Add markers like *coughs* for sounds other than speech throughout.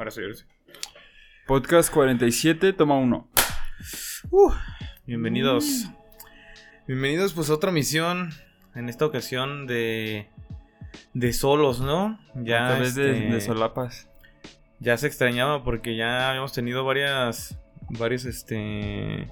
Ahora sí, ahora sí. Podcast 47, toma uno. Uh, bienvenidos. Bienvenidos pues a otra misión. En esta ocasión de. De solos, ¿no? Ya. A través de, este, de solapas. Ya se extrañaba porque ya habíamos tenido varias. Varias, este.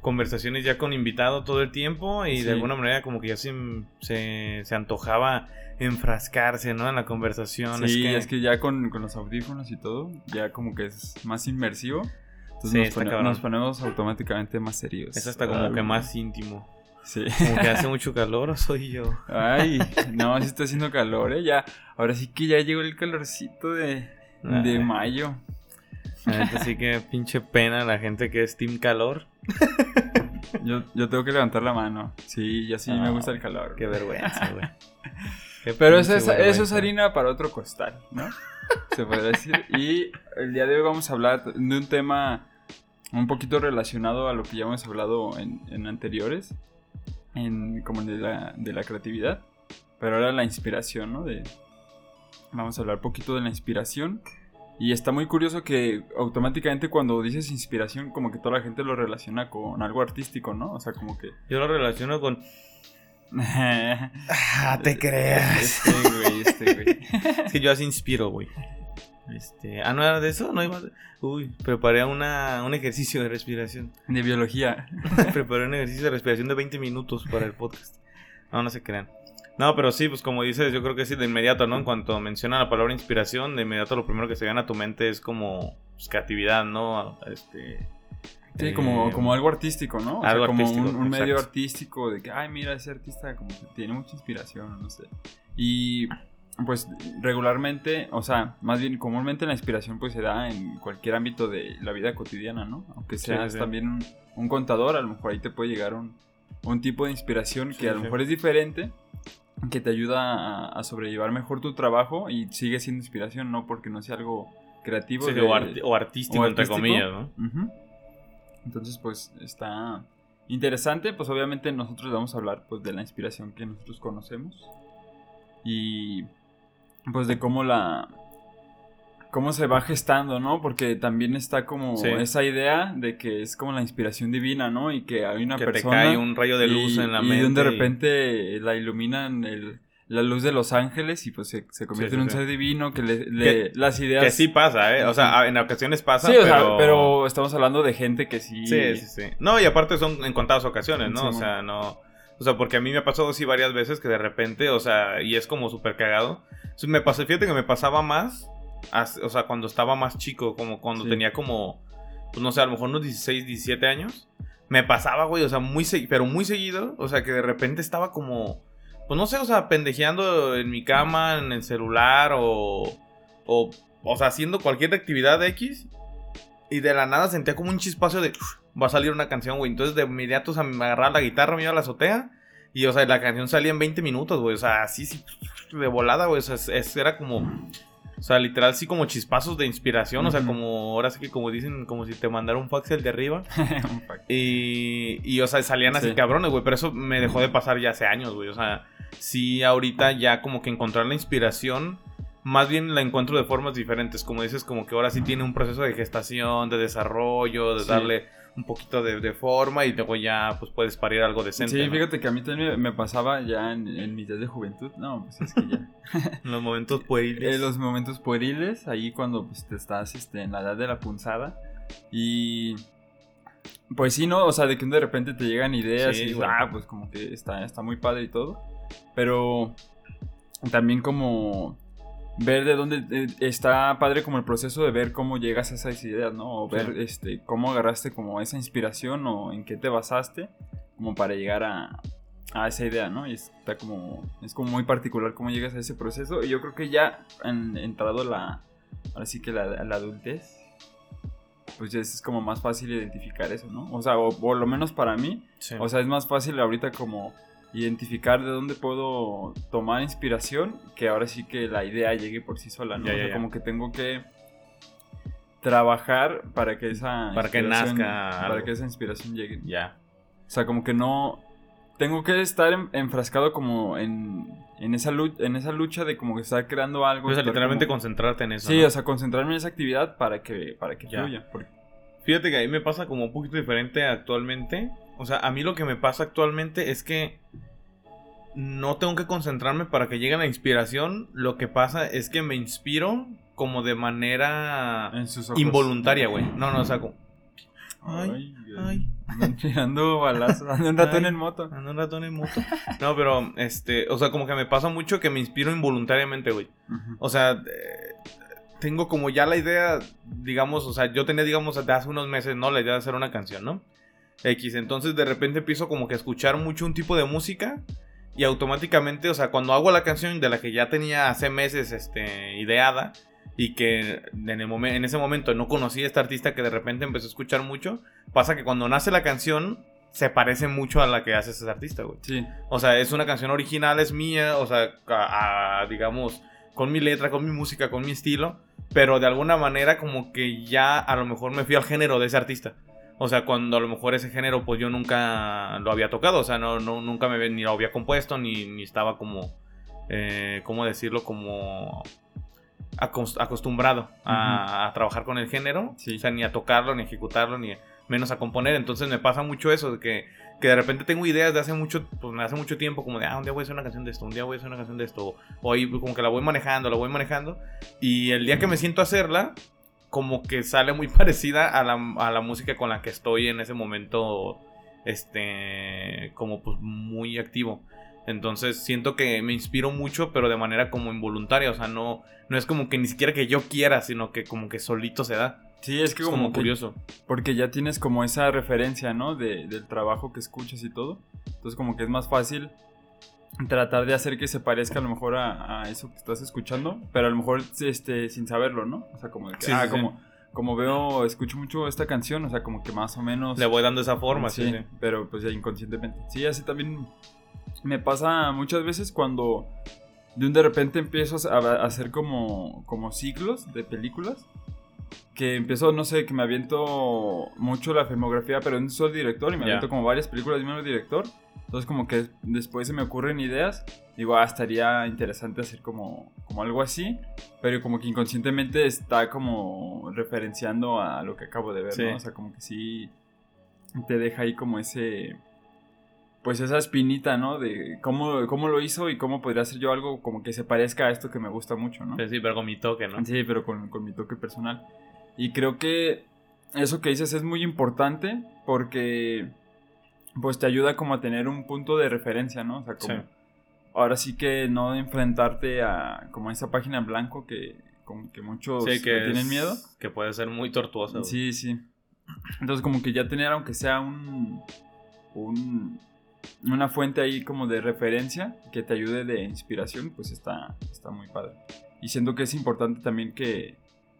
Conversaciones ya con invitado todo el tiempo y Sí. de alguna manera como que ya se, se, se antojaba enfrascarse, ¿no? En la conversación. Sí, es es que, ya con, con los audífonos y todo, ya como que es más inmersivo. Entonces Sí, nos, pone- nos ponemos automáticamente más serios. es hasta como Ah, que más íntimo. Sí. Como que hace *laughs* mucho calor o soy yo. Ay, *laughs* no, sí está haciendo calor, ¿eh? Ya, ahora sí que ya llegó el calorcito de, de Ay. mayo. La neta sí que pinche pena la gente que es Team Calor. *laughs* Yo, yo tengo que levantar la mano. Sí, ya sí me Ah, gusta el calor. Qué vergüenza, güey. Pero eso es, eso es harina para otro costal, ¿no? Se podría decir. Y el día de hoy vamos a hablar de un tema un poquito relacionado a lo que ya hemos hablado en, en anteriores, en, como de la, de la creatividad. Pero ahora la inspiración, ¿no? De, vamos a hablar un poquito de la inspiración. Y está muy curioso que automáticamente cuando dices inspiración, como que toda la gente lo relaciona con algo artístico, ¿no? O sea, como que... Yo lo relaciono con. *laughs* Ah, te creas. Este güey, este güey. *laughs* Es que yo así inspiro, güey. Este. Ah, no era de eso, no iba. Uy, preparé una, un ejercicio de respiración. De biología. *laughs* preparé un ejercicio de respiración de 20 minutos para el podcast. No, no se crean. No, pero sí, pues como dices, yo creo que sí, de inmediato, ¿no? En cuanto menciona la palabra inspiración, de inmediato lo primero que se viene a tu mente es como pues, creatividad, ¿no? Este. Sí, eh, como, como algo artístico, ¿no? O algo sea, como artístico, un, un medio artístico de que, ay, mira, ese artista como que tiene mucha inspiración, no sé. Y pues regularmente, o sea, más bien comúnmente la inspiración pues se da en cualquier ámbito de la vida cotidiana, ¿no? Aunque seas sí. también un, un contador, a lo mejor ahí te puede llegar un, un tipo de inspiración Sí, que a lo mejor es diferente, que te ayuda a, a sobrellevar mejor tu trabajo y sigue siendo inspiración, no porque no sea algo creativo. de- o, arti- o artístico, o entre artístico. comillas, ¿no? Ujú. Entonces, pues está interesante. Pues obviamente nosotros vamos a hablar pues de la inspiración que nosotros conocemos. Y pues de cómo la cómo se va gestando, ¿no? Porque también está como Sí. esa idea de que es como la inspiración divina, ¿no? Y que hay una que te persona cae un rayo de luz y, en la y mente. de y- repente la iluminan el- la luz de los ángeles y pues se, se convierte Sí, en un sí. ser divino que le, le- Que- las ideas Que sí pasa, ¿eh? O sea, en ocasiones pasa. Sí, o sea, pero... pero estamos hablando de gente que sí. Sí, sí, sí. No, y aparte son en contadas ocasiones, ¿no? O sea, no. O sea, porque a mí me ha pasado así varias veces que de repente, o sea, y es como súper cagado. Me pasó, fíjate que me pasaba más, o sea, cuando estaba más chico, como cuando Sí. tenía como, pues no sé, a lo mejor unos 16, 17 años. Me pasaba, güey, o sea, muy pero muy seguido, o sea, que de repente estaba como, pues no sé, o sea, pendejeando en mi cama, en el celular o, o, o sea, haciendo cualquier actividad X. Y de la nada sentía como un chispazo de va a salir una canción, güey. Entonces de inmediato, o sea, me agarraba la guitarra, me iba a la azotea. Y, o sea, la canción salía en 20 minutos, güey. O sea, así, sí, de volada, güey. O sea, es- es- era como. O sea, literal, sí, como chispazos de inspiración. O sea, como. Ahora sí que, como dicen, como si te mandara un fax el de arriba. *laughs* Y, y, o sea, salían así Sí. cabrones, güey. Pero eso me dejó de pasar ya hace años, güey. O sea, sí, ahorita ya como que encontrar la inspiración. Más bien la encuentro de formas diferentes. Como dices, como que ahora sí tiene un proceso de gestación, de desarrollo, de Sí. darle un poquito de, de forma. Y luego ya, pues puedes parir algo decente. Sí, ¿no? fíjate que a mí también me, me pasaba ya en, en mis días de juventud. No, pues es que ya. *laughs* Los momentos pueriles. los momentos pueriles, ahí cuando pues, te estás este, en la edad de la punzada. Y. Pues sí, ¿no? O sea, de que de repente te llegan ideas Sí, y ah, pues como que está, está muy padre y todo. Pero también como ver de dónde eh, está padre como el proceso de ver cómo llegas a esas ideas, ¿no? O ver Sí. este cómo agarraste como esa inspiración o en qué te basaste como para llegar a, a esa idea, ¿no? Y está como es como muy particular cómo llegas a ese proceso y yo creo que ya han entrado la ahora sí que la, la adultez pues ya es como más fácil identificar eso, ¿no? O sea, o por lo menos para mí, Sí. o sea, es más fácil ahorita como identificar de dónde puedo tomar inspiración que ahora sí que la idea llegue por sí sola, ¿no? Ya, O ya, sea, ya. como que tengo que trabajar para que esa Para que nazca para algo. que esa inspiración llegue. ya. O sea, como que no tengo que estar en- enfrascado como en, en, esa lucha, en esa lucha de como que estar creando algo. O sea, literalmente como- concentrarte en eso. Sí, ¿no? o sea, concentrarme en esa actividad para que, para que Ya. fluya. porque- Fíjate que a mí me pasa como un poquito diferente actualmente. O sea, a mí lo que me pasa actualmente es que no tengo que concentrarme para que llegue la inspiración. Lo que pasa es que me inspiro como de manera en sus ojos. involuntaria, güey. No, no, o sea, como... Ay, Ay, ay. *laughs* Andan tirando balazos, ando un ratón Ay. en moto. Ando un ratón en moto. No, pero, este, o sea, como que me pasa mucho que me inspiro involuntariamente, güey. O sea, eh, tengo como ya la idea, digamos, o sea, yo tenía, digamos, de hace unos meses, ¿no? La idea de hacer una canción, ¿no? X, entonces de repente empiezo como que a escuchar mucho un tipo de música y automáticamente, o sea, cuando hago la canción de la que ya tenía hace meses, este, ideada y que en, el momen- en ese momento no conocía a esta artista que de repente empezó a escuchar mucho, pasa que cuando nace la canción se parece mucho a la que hace ese artista, güey. Sí, O sea, es una canción original, es mía, o sea, a- a, digamos, con mi letra, con mi música, con mi estilo, pero de alguna manera como que ya a lo mejor me fui al género de ese artista. O sea, cuando a lo mejor ese género pues yo nunca lo había tocado, o sea, no, no nunca me ni lo había compuesto ni, ni estaba como, eh, ¿cómo decirlo? Como acos- acostumbrado a, a trabajar con el género, Sí. o sea, ni a tocarlo, ni a ejecutarlo, ni menos a componer. Entonces me pasa mucho eso, de que, que de repente tengo ideas de hace mucho, pues hace mucho tiempo, como de, ah, un día voy a hacer una canción de esto, un día voy a hacer una canción de esto, o ahí como que la voy manejando, la voy manejando, y el día que me siento a hacerla, como que sale muy *laughs* parecida a la, a la música con la que estoy en ese momento, este, como pues muy activo. Entonces siento que me inspiro mucho, pero de manera como involuntaria, o sea, no, no es como que ni siquiera que yo quiera, sino que como que solito se da. sí, es que Es como, como que- curioso. Porque ya tienes como esa referencia, ¿no? De, del trabajo que escuchas y todo. Entonces como que es más fácil tratar de hacer que se parezca a lo mejor a, a eso que estás escuchando, pero a lo mejor este, sin saberlo, ¿no? O sea, como de que, Sí, ah, sí, sí. como, como veo, escucho mucho esta canción, o sea, como que más o menos... Le voy dando esa forma, sí. pero pues ya inconscientemente. Sí, así también me pasa muchas veces cuando de un de repente empiezo a, hacer como, como ciclos de películas. Que empiezo, no sé, que me aviento mucho la filmografía, pero de un solo director y me Ya. aviento como varias películas del mismo director. Entonces como que después se me ocurren ideas. Digo, ah, estaría interesante hacer como, como algo así. Pero como que inconscientemente está como referenciando a lo que acabo de ver, Sí. ¿no? O sea, como que sí te deja ahí como ese pues esa espinita, ¿no? De cómo, cómo lo hizo y cómo podría hacer yo algo como que se parezca a esto que me gusta mucho, ¿no? Pues sí, pero con mi toque, ¿no? Sí, pero con, con mi toque personal. Y creo que eso que dices es muy importante porque pues te ayuda como a tener un punto de referencia, ¿no? O sea, como Sí. ahora sí que no enfrentarte a como esa página en blanco que como que muchos Sí, que tienen es- miedo. Que puede ser muy tortuoso. güey. Sí, sí. Entonces como que ya tener aunque sea un, un una fuente ahí como de referencia que te ayude de inspiración, pues está, está muy padre. Y siento que es importante también que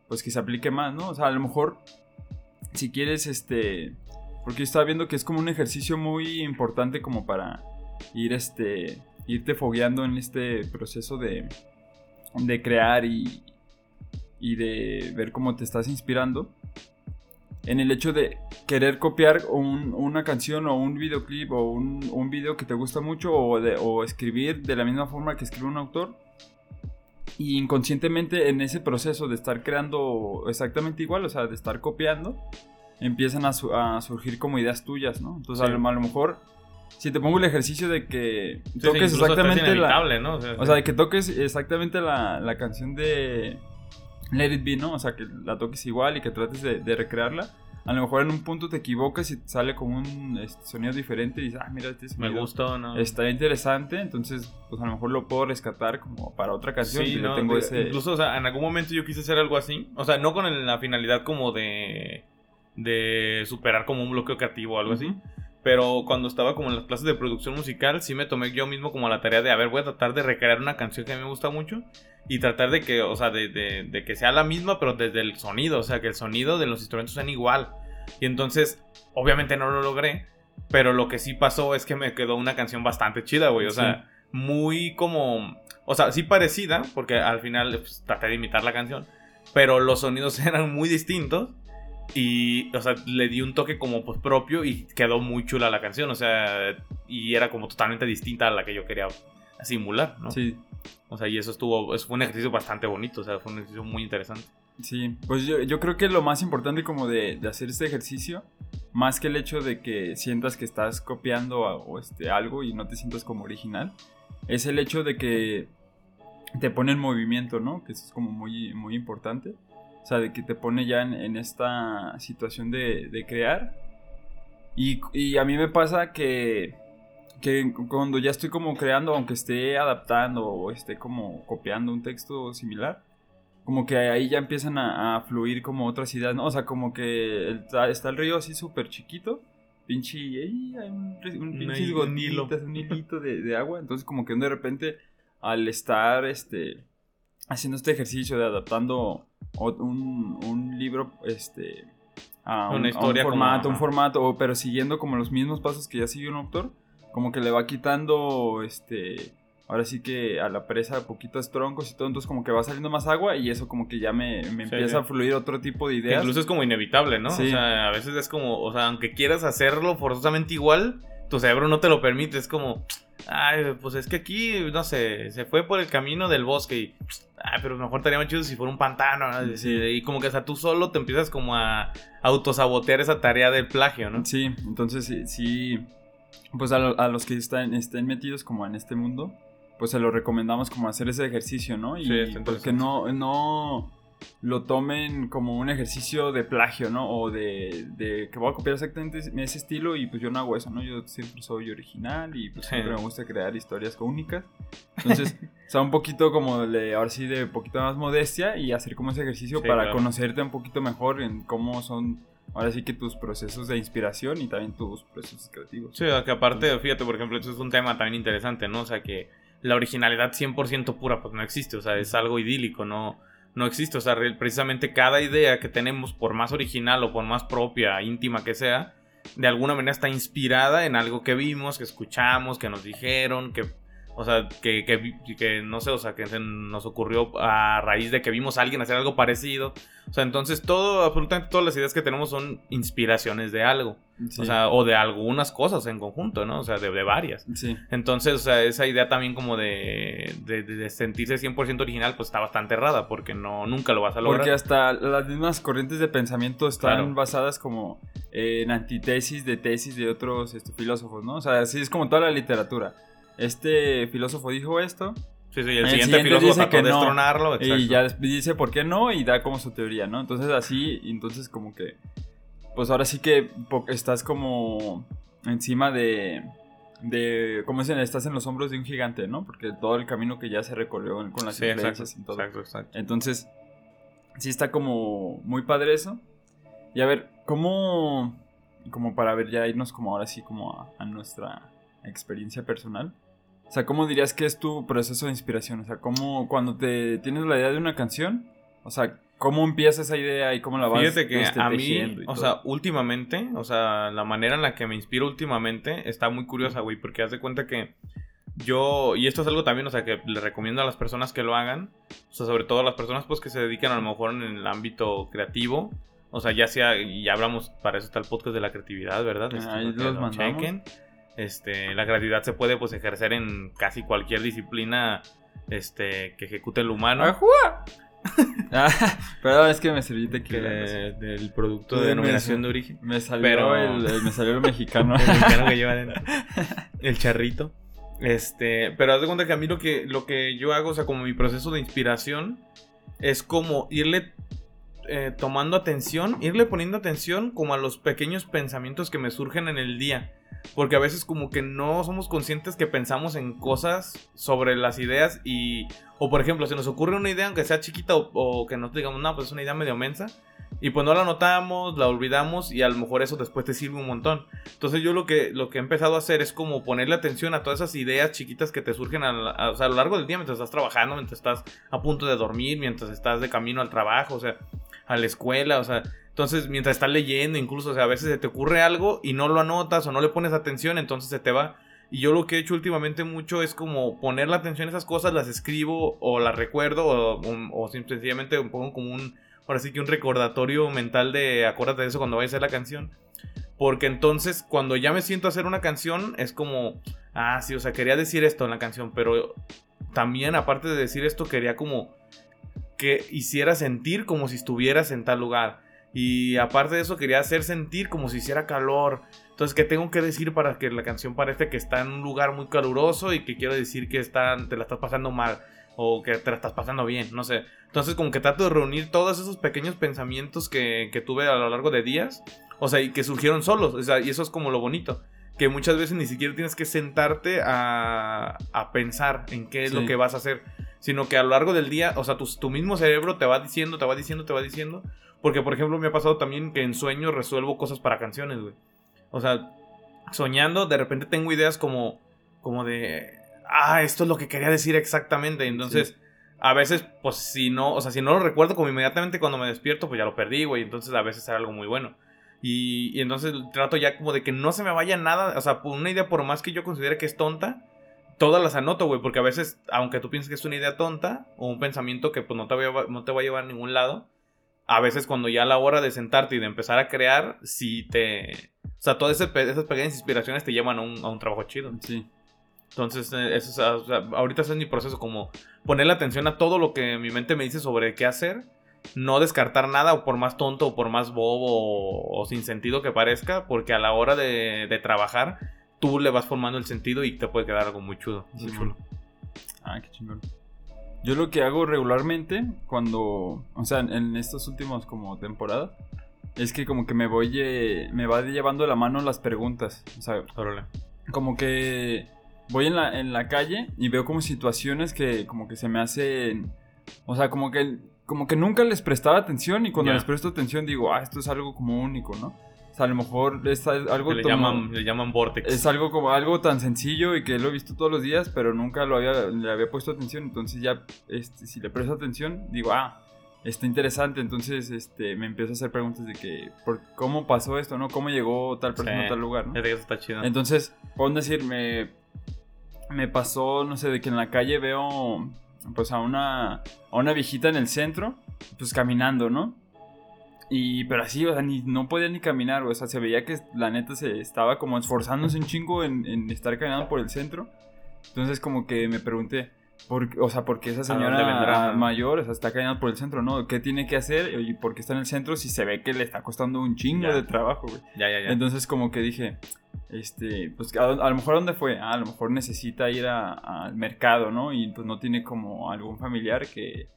pues que se aplique más, ¿no? O sea, a lo mejor si quieres este porque estaba viendo que es como un ejercicio muy importante como para ir este irte fogueando en este proceso de de crear y y de ver cómo te estás inspirando. En el hecho de querer copiar un- una canción o un videoclip o un, un video que te gusta mucho o, o escribir de la misma forma que escribe un autor. Y inconscientemente en ese proceso de estar creando exactamente igual, o sea, de estar copiando, empiezan a, su- a surgir como ideas tuyas, ¿no? Entonces Sí. a, lo, a lo mejor, si te pongo el ejercicio de que Sí, sí, toques exactamente la. O sea, o sea, de que toques exactamente la, la canción de Let It Be, ¿no? O sea, que la toques igual y que trates de, de recrearla. A lo mejor en un punto te equivocas y sale como un este, sonido diferente y dices, ah, mira, este me sonido gustó, ¿no? está interesante. Entonces, pues a lo mejor lo puedo rescatar como para otra canción. Sí, no, tengo de- ese... Incluso, o sea, en algún momento yo quise hacer algo así. O sea, no con la finalidad como de. De superar como un bloqueo creativo o algo así. Pero cuando estaba como en las clases de producción musical, sí me tomé yo mismo como la tarea de, a ver, voy a tratar de recrear una canción que a mí me gusta mucho y tratar de que, o sea, de, de- de que sea la misma, pero desde el sonido, o sea, que el sonido de los instrumentos sean igual. Y entonces, obviamente no lo logré, pero lo que sí pasó es que me quedó una canción bastante chida, güey, o sea, muy como, o sea, sí parecida, porque al final pues, traté de imitar la canción, pero los sonidos *laughs* eran muy distintos. Y, o sea, le di un toque como pues propio y quedó muy chula la canción, o sea, y era como totalmente distinta a la que yo quería simular, ¿no? Sí. O sea, y eso estuvo, es, fue un ejercicio bastante bonito, o sea, fue un ejercicio muy interesante. Sí, pues yo, yo creo que lo más importante como de, de, hacer este ejercicio, más que el hecho de que sientas que estás copiando o este, algo y no te sientas como original, es el hecho de que te pone en movimiento, ¿no? Que eso es como muy, muy importante. O sea, de que te pone ya en, en esta situación de, de crear. Y, y, a mí me pasa que, que cuando ya estoy como creando, aunque esté adaptando o esté como copiando un texto similar, como que ahí ya empiezan a, a fluir como otras ideas, ¿no? O sea, como que el, está el río así súper chiquito, pinche, ahí hay un, un pinche un hilo. un hilito de, de, agua, entonces como que de repente al estar este haciendo este ejercicio de adaptando un, un libro este a un, Una historia a un formato, como- un formato, pero siguiendo como los mismos pasos que ya siguió un autor, como que le va quitando este ahora sí que a la presa poquitos troncos y todo, entonces como que va saliendo más agua y eso como que ya me, me Sí, empieza sí. a fluir otro tipo de Que ideas. incluso es como inevitable, ¿no? Sí. O sea, a veces es como, o sea, aunque quieras hacerlo forzosamente igual, tu cerebro no te lo permite. Es como, ay, pues es que aquí, no sé, se fue por el camino del bosque y, ay, pero mejor estaría más chido si fuera un pantano. ¿no? Sí. Y como que hasta tú solo te empiezas como a autosabotear esa tarea del plagio, ¿no? Sí, entonces sí, sí, pues a, lo- a los que están, estén metidos como en este mundo, pues se lo recomendamos como hacer ese ejercicio, ¿no? Y Sí, está que interesante. no, no lo tomen como un ejercicio de plagio, ¿no? O de, de que voy a copiar exactamente ese estilo y pues yo no hago eso, ¿no? Yo siempre soy original y pues Sí. siempre me gusta crear historias únicas. Entonces, o *laughs* sea, un poquito como de, ahora sí, de poquito más modestia y hacer como ese ejercicio Sí, para claro. conocerte un poquito mejor en cómo son ahora sí que tus procesos de inspiración y también tus procesos creativos. Sí, que aparte, fíjate, por ejemplo, eso es un tema también interesante, ¿no? O sea, que la originalidad 100% pura, pues no existe, o sea, es algo idílico, no, no existe, o sea, re- precisamente cada idea que tenemos, por más original o por más propia, íntima que sea, de alguna manera está inspirada en algo que vimos, que escuchamos, que nos dijeron, que, o sea, que, que, que no sé, o sea, que se nos ocurrió a raíz de que vimos a alguien hacer algo parecido. O sea, entonces todo, absolutamente todas las ideas que tenemos son inspiraciones de algo. Sí. O sea, o de algunas cosas en conjunto, ¿no? O sea, de, de varias. sí. Entonces, o sea, esa idea también como de, de, de- de sentirse 100% original, pues está bastante errada, porque no, nunca lo vas a lograr. Porque hasta las mismas corrientes de pensamiento están Claro. basadas como en antitesis de tesis de otros este, filósofos, ¿no? O sea, así es como toda la literatura. Este filósofo dijo esto Sí, sí, el, El siguiente, siguiente filósofo dice trató que de no. destronarlo, exacto. y ya dice por qué no y da como su teoría, ¿no? Entonces así, entonces como que, pues ahora sí que estás como encima de, de, ¿cómo dicen? Estás en los hombros de un gigante, ¿no? Porque todo el camino que ya se recorrió con las Sí, exacto, y todo. exacto, exacto. Entonces, sí está como muy padre eso. Y a ver, ¿cómo, como para ver ya irnos como ahora sí como a, a nuestra experiencia personal? O sea, ¿cómo dirías que es tu proceso de inspiración? O sea, ¿cómo cuando te tienes la idea de una canción? O sea, ¿cómo empieza esa idea y cómo la vas Fíjate que este, a mí, o todo? sea, últimamente, o sea, la manera en la que me inspiro últimamente está muy curiosa, güey, porque haz de cuenta que yo, y esto es algo también, o sea, que le recomiendo a las personas que lo hagan, o sea, sobre todo a las personas pues que se dedican a lo mejor en el ámbito creativo, o sea, ya sea, y ya hablamos, para eso está el podcast de la creatividad, ¿verdad? Este, Ahí para que los lo mandamos. chequen. Este, la creatividad se puede pues ejercer en casi cualquier disciplina este, que ejecute el humano. ¡Ajua! *laughs* Ah, perdón, es que me serví que de- del producto de dime denominación de origen. Me salió Pero- el, el- me salió el mexicano. El mexicano que lleva dentro. *laughs* El charrito. Este, pero haz de cuenta que a mí lo que, lo que yo hago, o sea, como mi proceso de inspiración, es como irle eh, tomando atención, irle poniendo atención como a los pequeños pensamientos que me surgen en el día. Porque a veces como que no somos conscientes que pensamos en cosas sobre las ideas y... O por ejemplo, se nos ocurre una idea, aunque sea chiquita o, o que no digamos, no, pues es una idea medio mensa. Y pues no la notamos, la olvidamos y a lo mejor eso después te sirve un montón. Entonces yo lo que, lo que he empezado a hacer es como ponerle atención a todas esas ideas chiquitas que te surgen a, a- a lo largo del día mientras estás trabajando, mientras estás a punto de dormir, mientras estás de camino al trabajo, o sea, a la escuela, o sea, entonces mientras estás leyendo incluso, o sea, a veces se te ocurre algo y no lo anotas o no le pones atención, entonces se te va. Y yo lo que he hecho últimamente mucho es como poner la atención a esas cosas, las escribo o las recuerdo o, o- o sencillamente pongo como un ahora sí que un recordatorio mental de acuérdate de eso cuando vayas a hacer la canción. Porque entonces cuando ya me siento a hacer una canción es como, ah, sí, o sea, quería decir esto en la canción, pero también aparte de decir esto quería como que hiciera sentir como si estuvieras en tal lugar. Y aparte de eso quería hacer sentir como si hiciera calor. Entonces, ¿qué tengo que decir para que la canción parezca que está en un lugar muy caluroso y que quiero decir que está, te la estás pasando mal o que te la estás pasando bien? No sé. Entonces, como que trato de reunir todos esos pequeños pensamientos que, que tuve a lo largo de días. O sea, y que surgieron solos. O sea, y eso es como lo bonito. Que muchas veces ni siquiera tienes que sentarte a, a pensar en qué es lo que vas a hacer. Sino que a lo largo del día, o sea, tu, tu mismo cerebro te va diciendo, te va diciendo, te va diciendo porque, por ejemplo, me ha pasado también que en sueños resuelvo cosas para canciones, güey. O sea, soñando, de repente tengo ideas como, como de, ah, esto es lo que quería decir exactamente. Entonces, a veces, pues si no, o sea, si no lo recuerdo como inmediatamente cuando me despierto, pues ya lo perdí, güey. Entonces, a veces era algo muy bueno. Y, y, entonces trato ya como de que no se me vaya nada, o sea, una idea por más que yo considere que es tonta, todas las anoto, güey, porque a veces, aunque tú pienses que es una idea tonta o un pensamiento que pues no te va, no te va a llevar a ningún lado, a veces cuando ya a la hora de sentarte y de empezar a crear, sí te... O sea, todas esas pequeñas inspiraciones te llevan a un, a un trabajo chido. Sí. Entonces, eh, eso o sea, ahorita es mi proceso como ponerle atención a todo lo que mi mente me dice sobre qué hacer. No descartar nada, o por más tonto, o por más bobo, o, sin sentido que parezca, porque a la hora de, de, trabajar, tú le vas formando el sentido y te puede quedar algo muy chulo. Muy chulo. Ah, qué chingón. Yo lo que hago regularmente cuando, o sea, en estos últimos como temporadas, es que como que me voy, eh, me va llevando la mano las preguntas, o sea, como que voy en la, en la calle y veo como situaciones que como que se me hacen, o sea, como que, como que nunca les prestaba atención y cuando les presto atención digo, ah, esto es algo como único, ¿no? A lo mejor es algo... le, llaman, le llaman vortex. Es algo como algo tan sencillo y que lo he visto todos los días, pero nunca lo había, le había puesto atención. Entonces ya, este, si le presto atención, digo, ah, está interesante. Entonces este, me empiezo a hacer preguntas de que, por, ¿cómo pasó esto, no? ¿Cómo llegó tal persona a tal lugar, no? está chido. Entonces, puedo decir, me, me pasó, no sé, de que en la calle veo pues a una, a una viejita en el centro, pues caminando, ¿no? Y, pero así, o sea, ni, no podía ni caminar, o sea, se veía que la neta se estaba como esforzándose un chingo en, en estar caminando por el centro. Entonces, como que me pregunté, por, o sea, ¿por qué esa señora mayor o sea, está caminando por el centro, no? ¿Qué tiene que hacer? ¿Y por qué está en el centro si se ve que le está costando un chingo de trabajo, güey? Ya, ya, ya. Entonces, como que dije, este, pues a, lo mejor dónde fue, ah, a lo mejor necesita ir al mercado, ¿no? Y pues no tiene como algún familiar que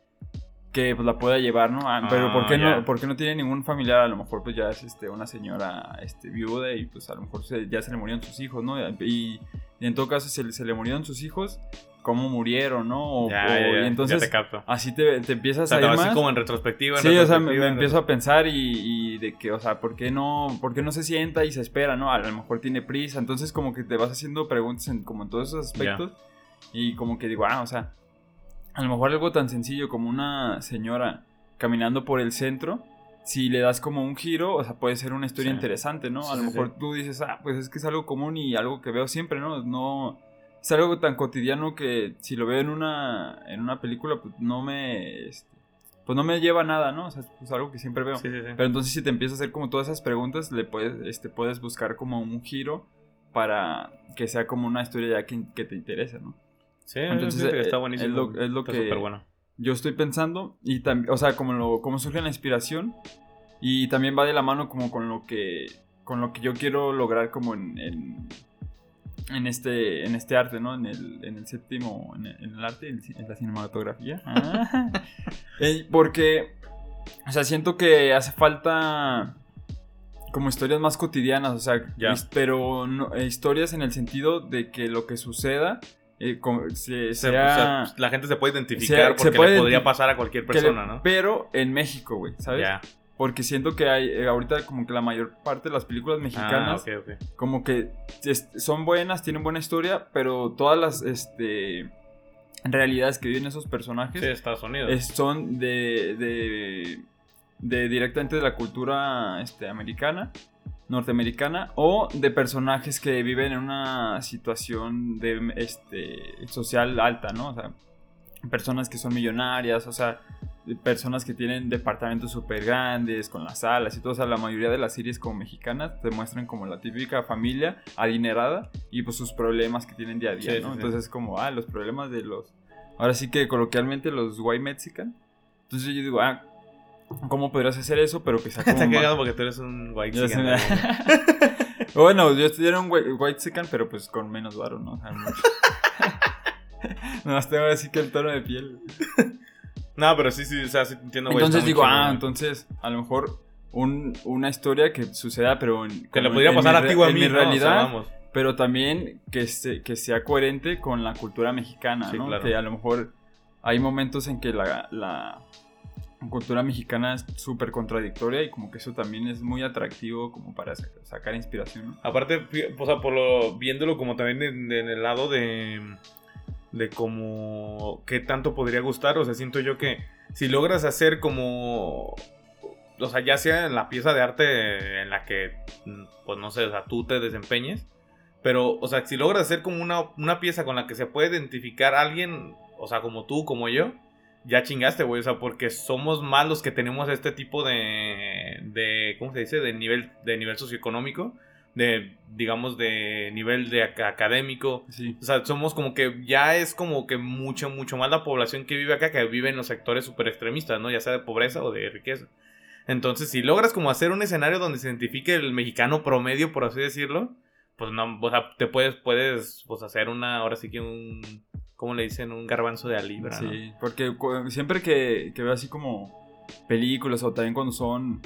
que pues, la pueda llevar, ¿no? Ah, pero ¿por, qué no, ah, ¿por qué no tiene ningún familiar? A lo mejor pues ya es este, una señora este, viuda y pues a lo mejor ya se le murieron sus hijos, ¿no? Y, en todo caso se, se, le murieron sus hijos, ¿cómo murieron, no? O, y entonces te capto. así te, te empiezas a ir más. Así como en retrospectiva. sí, o sea, me, empiezo a pensar y, de que, o sea, ¿por qué, no, ¿por qué no se sienta y se espera, no? A lo mejor tiene prisa, entonces como que te vas haciendo preguntas en como en todos esos aspectos y como que digo, ah, o sea a lo mejor algo tan sencillo como una señora caminando por el centro, si le das como un giro, o sea, puede ser una historia interesante, ¿no? a lo mejor tú dices, ah, pues es que es algo común y algo que veo siempre, ¿no? No es algo tan cotidiano que si lo veo en una en una película pues no me este, pues no me lleva a nada, ¿no? O sea, es algo que siempre veo. Pero entonces si te empiezas a hacer como todas esas preguntas, le puedes este puedes buscar como un giro para que sea como una historia ya que, que te interesa, ¿no? Sí, entonces está buenísimo. Es lo, que yo estoy pensando y también, o sea, como, lo, como surge la inspiración y también va de la mano como con lo que, con lo que yo quiero lograr como en, en, este, en este arte, ¿no? En el, en el séptimo, en el, arte, en, la cinematografía. *laughs* Ah. porque, o sea, siento que hace falta como historias más cotidianas, o sea, pero no, historias en el sentido de que lo que suceda eh, la gente se puede identificar porque le podría pasar a cualquier persona, ¿no? Pero en México, güey, ¿sabes? Porque siento que hay eh, ahorita como que la mayor parte de las películas mexicanas ah, como que son buenas, tienen buena historia, pero todas las este realidades que viven esos personajes sí, Estados Unidos. son de, de, de directamente de la cultura este, americana norteamericana o de personajes que viven en una situación de este social alta, ¿no? O sea, personas que son millonarias, o sea, personas que tienen departamentos súper grandes, con las salas y todo. O sea, la mayoría de las series como mexicanas te muestran como la típica familia adinerada y pues sus problemas que tienen día a día, Sí, ¿no? sí, sí. Entonces es como, ah, los problemas de los... Ahora sí que coloquialmente los white mexican. Entonces yo digo, ah, ¿cómo podrías hacer eso? Pero que sea *laughs* como... Está cagado porque tú eres un white chicken, *laughs* bueno, yo estudié un white, chicken, pero pues con menos varo, ¿no? O sea, mucho. *laughs* Nomás tengo así que el tono de piel. No, pero sí, sí, o sea, sí entiendo, güey. Entonces digo, ah, entonces a lo mejor un- una historia que suceda, pero en, Que le podría en pasar mi a ti o a en mí, mi ¿no? O sea, realidad, pero también que, se- que sea coherente con la cultura mexicana, Sí, ¿no? claro. Que a lo mejor hay momentos en que la, la cultura mexicana es súper contradictoria y como que eso también es muy atractivo como para sa- sacar inspiración. Aparte, o sea, por lo, viéndolo como también en, el lado de, de como qué tanto podría gustar, o sea, siento yo que si logras hacer como, o sea, ya sea en la pieza de arte en la que, pues no sé, o sea, tú te desempeñes, pero, o sea, si logras hacer como una, una pieza con la que se puede identificar alguien, o sea, como tú, como yo, ya chingaste, güey, o sea, porque somos más los que tenemos este tipo de, de ¿cómo se dice? De nivel, de nivel socioeconómico, de, digamos, de nivel de ac- académico. Sí. O sea, somos como que ya es como que mucho, mucho más la población que vive acá que vive en los sectores super extremistas, ¿no? Ya sea de pobreza o de riqueza. Entonces, si logras como hacer un escenario donde se identifique el mexicano promedio, por así decirlo, pues no, o sea, te puedes, puedes, pues hacer una, ahora sí que un, ¿cómo le dicen? Un garbanzo de a libra. Sí, porque siempre que, que veo así como películas o también cuando son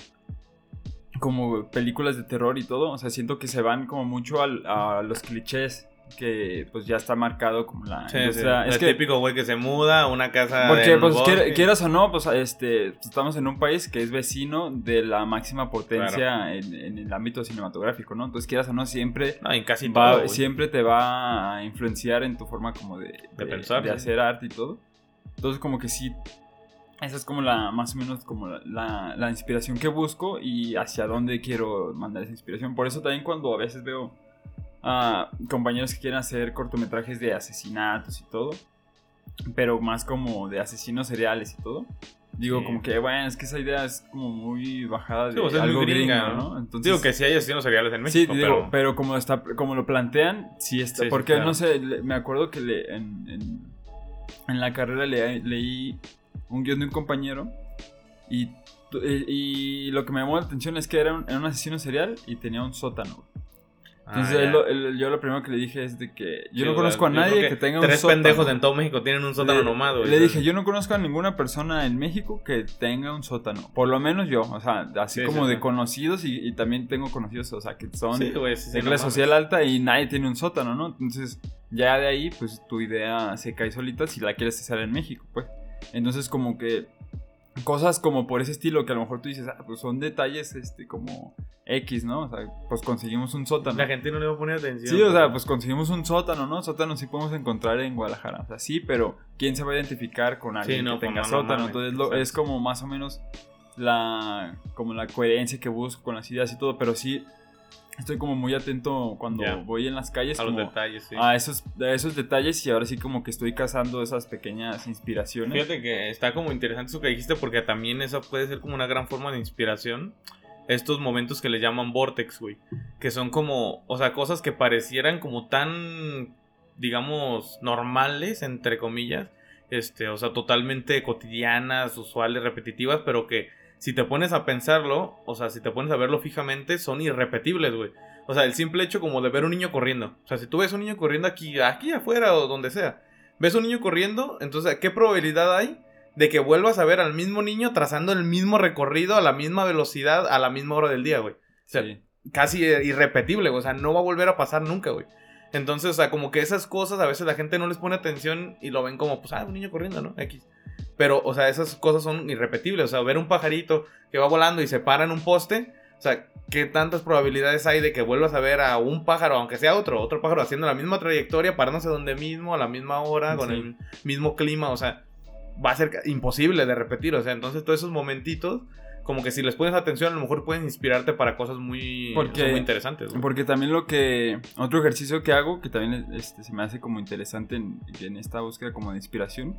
como películas de terror y todo, o sea, siento que se van como mucho al- a los clichés que pues ya está marcado como la Sí, sí. industria. El Es que típico güey que se muda a una casa porque pues quier- quieras o no, pues este estamos en un país que es vecino de la máxima potencia en, en el ámbito cinematográfico, ¿no? Entonces quieras o no siempre No, en casi va- todo, siempre te va a influenciar en tu forma como de, De pensar, de sí. hacer arte y todo. Entonces como que sí, esa es como la, más o menos como la, la- la inspiración que busco y hacia dónde quiero mandar esa inspiración. Por eso también cuando a veces veo a compañeros que quieren hacer cortometrajes de asesinatos y todo, pero más como de asesinos seriales y todo. Digo, Sí. como que, bueno, es que esa idea es como muy bajada de Sí, algo gringa, ¿no? ¿no? Entonces, Digo que sí hay asesinos seriales en Sí, México, digo, pero... pero, como está como lo plantean, sí está. Sí, sí, porque claro. no sé, me acuerdo que le- en, en, en la carrera le- leí un guion de un compañero y, y, y lo que me llamó la atención es que era un, era un asesino serial y tenía un sótano. Entonces Ah, él él- yo lo primero que le dije es de que yo Sí, no conozco a nadie que, tenga un Tres sótano. pendejos en todo México tienen un sótano le, nomás, güey. le dije, yo no conozco a ninguna persona en México que tenga un sótano. Por lo menos yo, o sea, así Sí, como sí, de conocidos y, y también tengo conocidos, o sea, que son güey, de clase social alta y nadie tiene un sótano, ¿no? Entonces, ya de ahí, pues tu idea se cae solita si la quieres hacer en México, pues. Entonces, como que cosas como por ese estilo que a lo mejor tú dices, ah, pues son detalles, este, como X, ¿no? O sea, pues conseguimos un sótano. La gente no le va a poner atención. Sí, o sea, pues conseguimos un sótano, ¿no? Sótano sí podemos encontrar en Guadalajara. O sea, sí, pero ¿quién se va a identificar con alguien no, que pues, tenga no, no sótano? Entonces lo- es como más o menos la como la coherencia que busco con las ideas y todo, pero sí estoy como muy atento cuando voy en las calles A los detalles, sí. a esos, a esos detalles y ahora sí como que estoy cazando esas pequeñas inspiraciones. Fíjate que está como interesante eso que dijiste porque también eso puede ser como una gran forma de inspiración. Estos momentos que le llaman vortex, güey. Que son como, o sea, cosas que parecieran como tan, digamos, normales, entre comillas. Este, o sea, totalmente cotidianas, usuales, repetitivas, pero que si te pones a pensarlo, o sea, si te pones a verlo fijamente, son irrepetibles, güey. O sea, el simple hecho como de ver un niño corriendo. O sea, si tú ves un niño corriendo aquí, aquí afuera o donde sea, ves un niño corriendo, entonces, ¿qué probabilidad hay de que vuelvas a ver al mismo niño trazando el mismo recorrido a la misma velocidad a la misma hora del día, güey? O sea, Sí. casi eh, irrepetible, güey. O sea, no va a volver a pasar nunca, güey. Entonces, o sea, como que esas cosas a veces la gente no les pone atención y lo ven como, pues, ah, un niño corriendo, ¿no? X. Pero, o sea, esas cosas son irrepetibles. O sea, ver un pajarito que va volando y se para en un poste. O sea, ¿qué tantas probabilidades hay de que vuelvas a ver a un pájaro, aunque sea otro, otro pájaro haciendo la misma trayectoria, parándose donde mismo, a la misma hora, con Sí. el mismo clima? O sea, va a ser imposible de repetir. O sea, entonces todos esos momentitos, como que si les pones atención, a lo mejor pueden inspirarte para cosas muy, Porque- muy interesantes. güey. Porque también lo que. Otro ejercicio que hago, que también este, se me hace como interesante en, en esta búsqueda como de inspiración,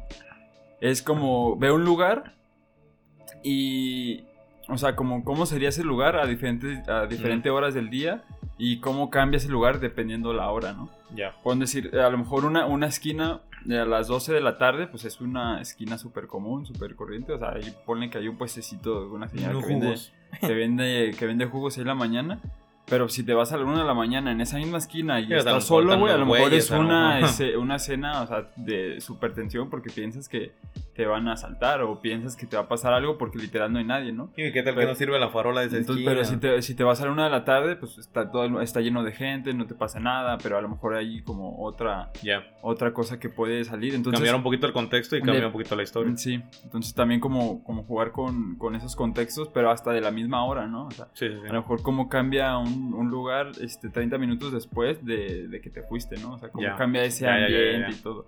es como veo un lugar Y, o sea, como cómo sería ese lugar a diferentes, a diferentes horas del día y cómo cambia ese lugar dependiendo la hora, ¿no? Ya. Pueden decir, a lo mejor una, una esquina a las 12 de la tarde, pues es una esquina súper común, súper corriente. O sea, ahí ponen que hay un puestecito una señora No que vende, que, vende, que vende jugos ahí en la mañana. Pero si te vas a la 1 de la mañana en esa misma esquina y estás solo, güey, a lo mejor es una, ese- una escena o sea, de supertensión porque piensas que te van a asaltar o piensas que te va a pasar algo porque literal no hay nadie, ¿no? ¿Y qué tal que Pero- no sirve la farola de esa Entonces, esquina? pero si te, si te vas a la una de la tarde, pues está todo está lleno de gente, no te pasa nada, pero a lo mejor hay como otra otra cosa que puede salir. Entonces, Cambiar un poquito el contexto y cambiar un poquito la historia. Sí, entonces también como, como jugar con, con esos contextos, pero hasta de la misma hora, ¿no? O sea, Sí, sí, sí. a lo mejor cómo cambia un, un lugar este, 30 minutos después de, de que te fuiste, ¿no? O sea, cómo Ya. cambia ese ambiente y todo.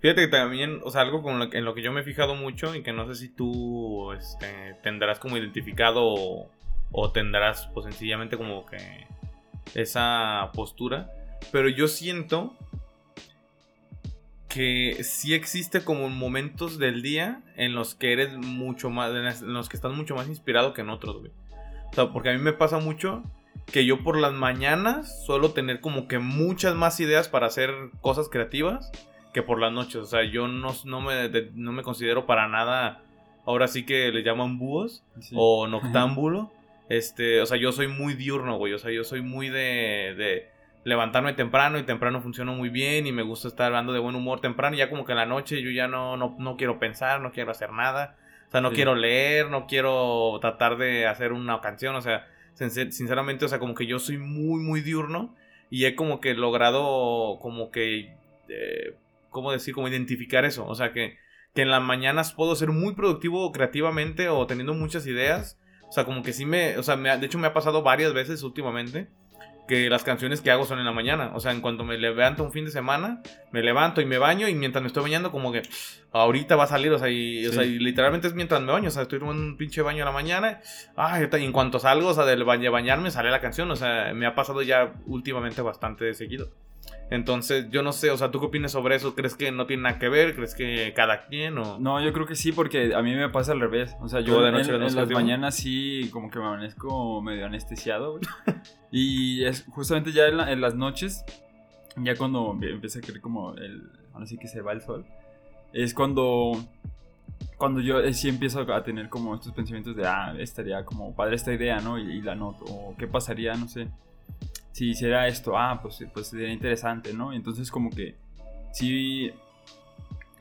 Fíjate que también, o sea, algo con lo que- en lo que yo me he fijado mucho y que no sé si tú este, tendrás como identificado o, o tendrás pues sencillamente como que esa postura, pero yo siento que sí existe como momentos del día en los que eres mucho más, en los que estás mucho más inspirado que en otros, güey. O sea, porque a mí me pasa mucho que yo por las mañanas suelo tener como que muchas más ideas para hacer cosas creativas que por las noches. O sea, yo no, no, me, de- no me considero para nada, ahora sí que le llaman búhos Sí. o noctámbulo. Este, o sea, yo soy muy diurno, güey. O sea, yo soy muy de, de levantarme temprano y temprano funciona muy bien y me gusta estar hablando de buen humor temprano. Y ya como que en la noche yo ya no, no, no quiero pensar, no quiero hacer nada. O sea, no Sí. quiero leer, no quiero tratar de hacer una canción. O sea, sinceramente, o sea, como que yo soy muy, muy diurno y he como que logrado como que, eh, ¿cómo decir? Como identificar eso. O sea, que, que en las mañanas puedo ser muy productivo creativamente o teniendo muchas ideas. O sea, como que sí me, o sea, me de hecho me ha pasado varias veces últimamente que las canciones que hago son en la mañana. O sea, en cuanto me levanto un fin de semana, me levanto y me baño y mientras me estoy bañando como que ahorita va a salir, o sea, y, o Sí. sea, y literalmente es mientras me baño, o sea, estoy tomando un pinche baño en la mañana, ay, y en cuanto salgo, o sea, del bañarme sale la canción, o sea, me ha pasado ya últimamente bastante seguido. Entonces, yo no sé, o sea, ¿tú qué opinas sobre eso? ¿Crees que no tiene nada que ver? ¿Crees que cada quien o...? No, yo creo que sí, porque a mí me pasa al revés. O sea, yo ¿Tú de en, noche eres en más las mañanas sí como que me amanezco medio anestesiado, güey. *laughs* y es justamente ya en, la- en las noches, ya cuando empie- empieza a caer como el... Ahora sí que se va el sol. Es cuando... Cuando yo eh, sí empiezo a tener como estos pensamientos de, ah, estaría como padre esta idea, ¿no? Y, y la noto. O qué pasaría, no sé. Si hiciera esto, ah, pues, pues sería interesante, ¿no? Entonces como que sí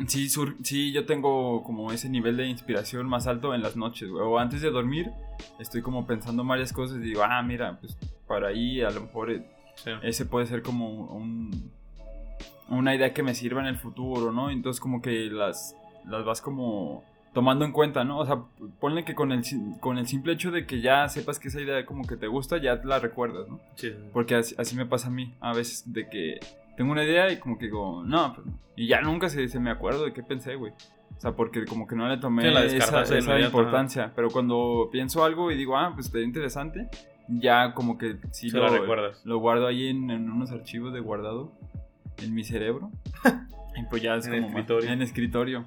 Sí, sur- sí, yo tengo como ese nivel de inspiración más alto en las noches, güey. O antes de dormir, estoy como pensando en varias cosas y digo, ah, mira, pues para ahí a lo mejor eh, Sí. ese puede ser como un, una idea que me sirva en el futuro, ¿no? Entonces como que las, las vas como tomando en cuenta, ¿no? O sea, ponle que con el, con el simple hecho de que ya sepas que esa idea como que te gusta, ya la recuerdas, ¿no? Sí. Porque así, así me pasa a mí, a veces, de que tengo una idea y como que digo, no, pues y ya nunca se, se me acuerdo de qué pensé, güey. O sea, porque como que no le tomé Sí, la esa, esa importancia. Pero cuando pienso algo y digo, ah, pues estaría interesante, ya como que sí lo, recuerdas. lo guardo ahí en, en unos archivos de guardado en mi cerebro. *laughs* y pues ya es En como escritorio. en escritorio.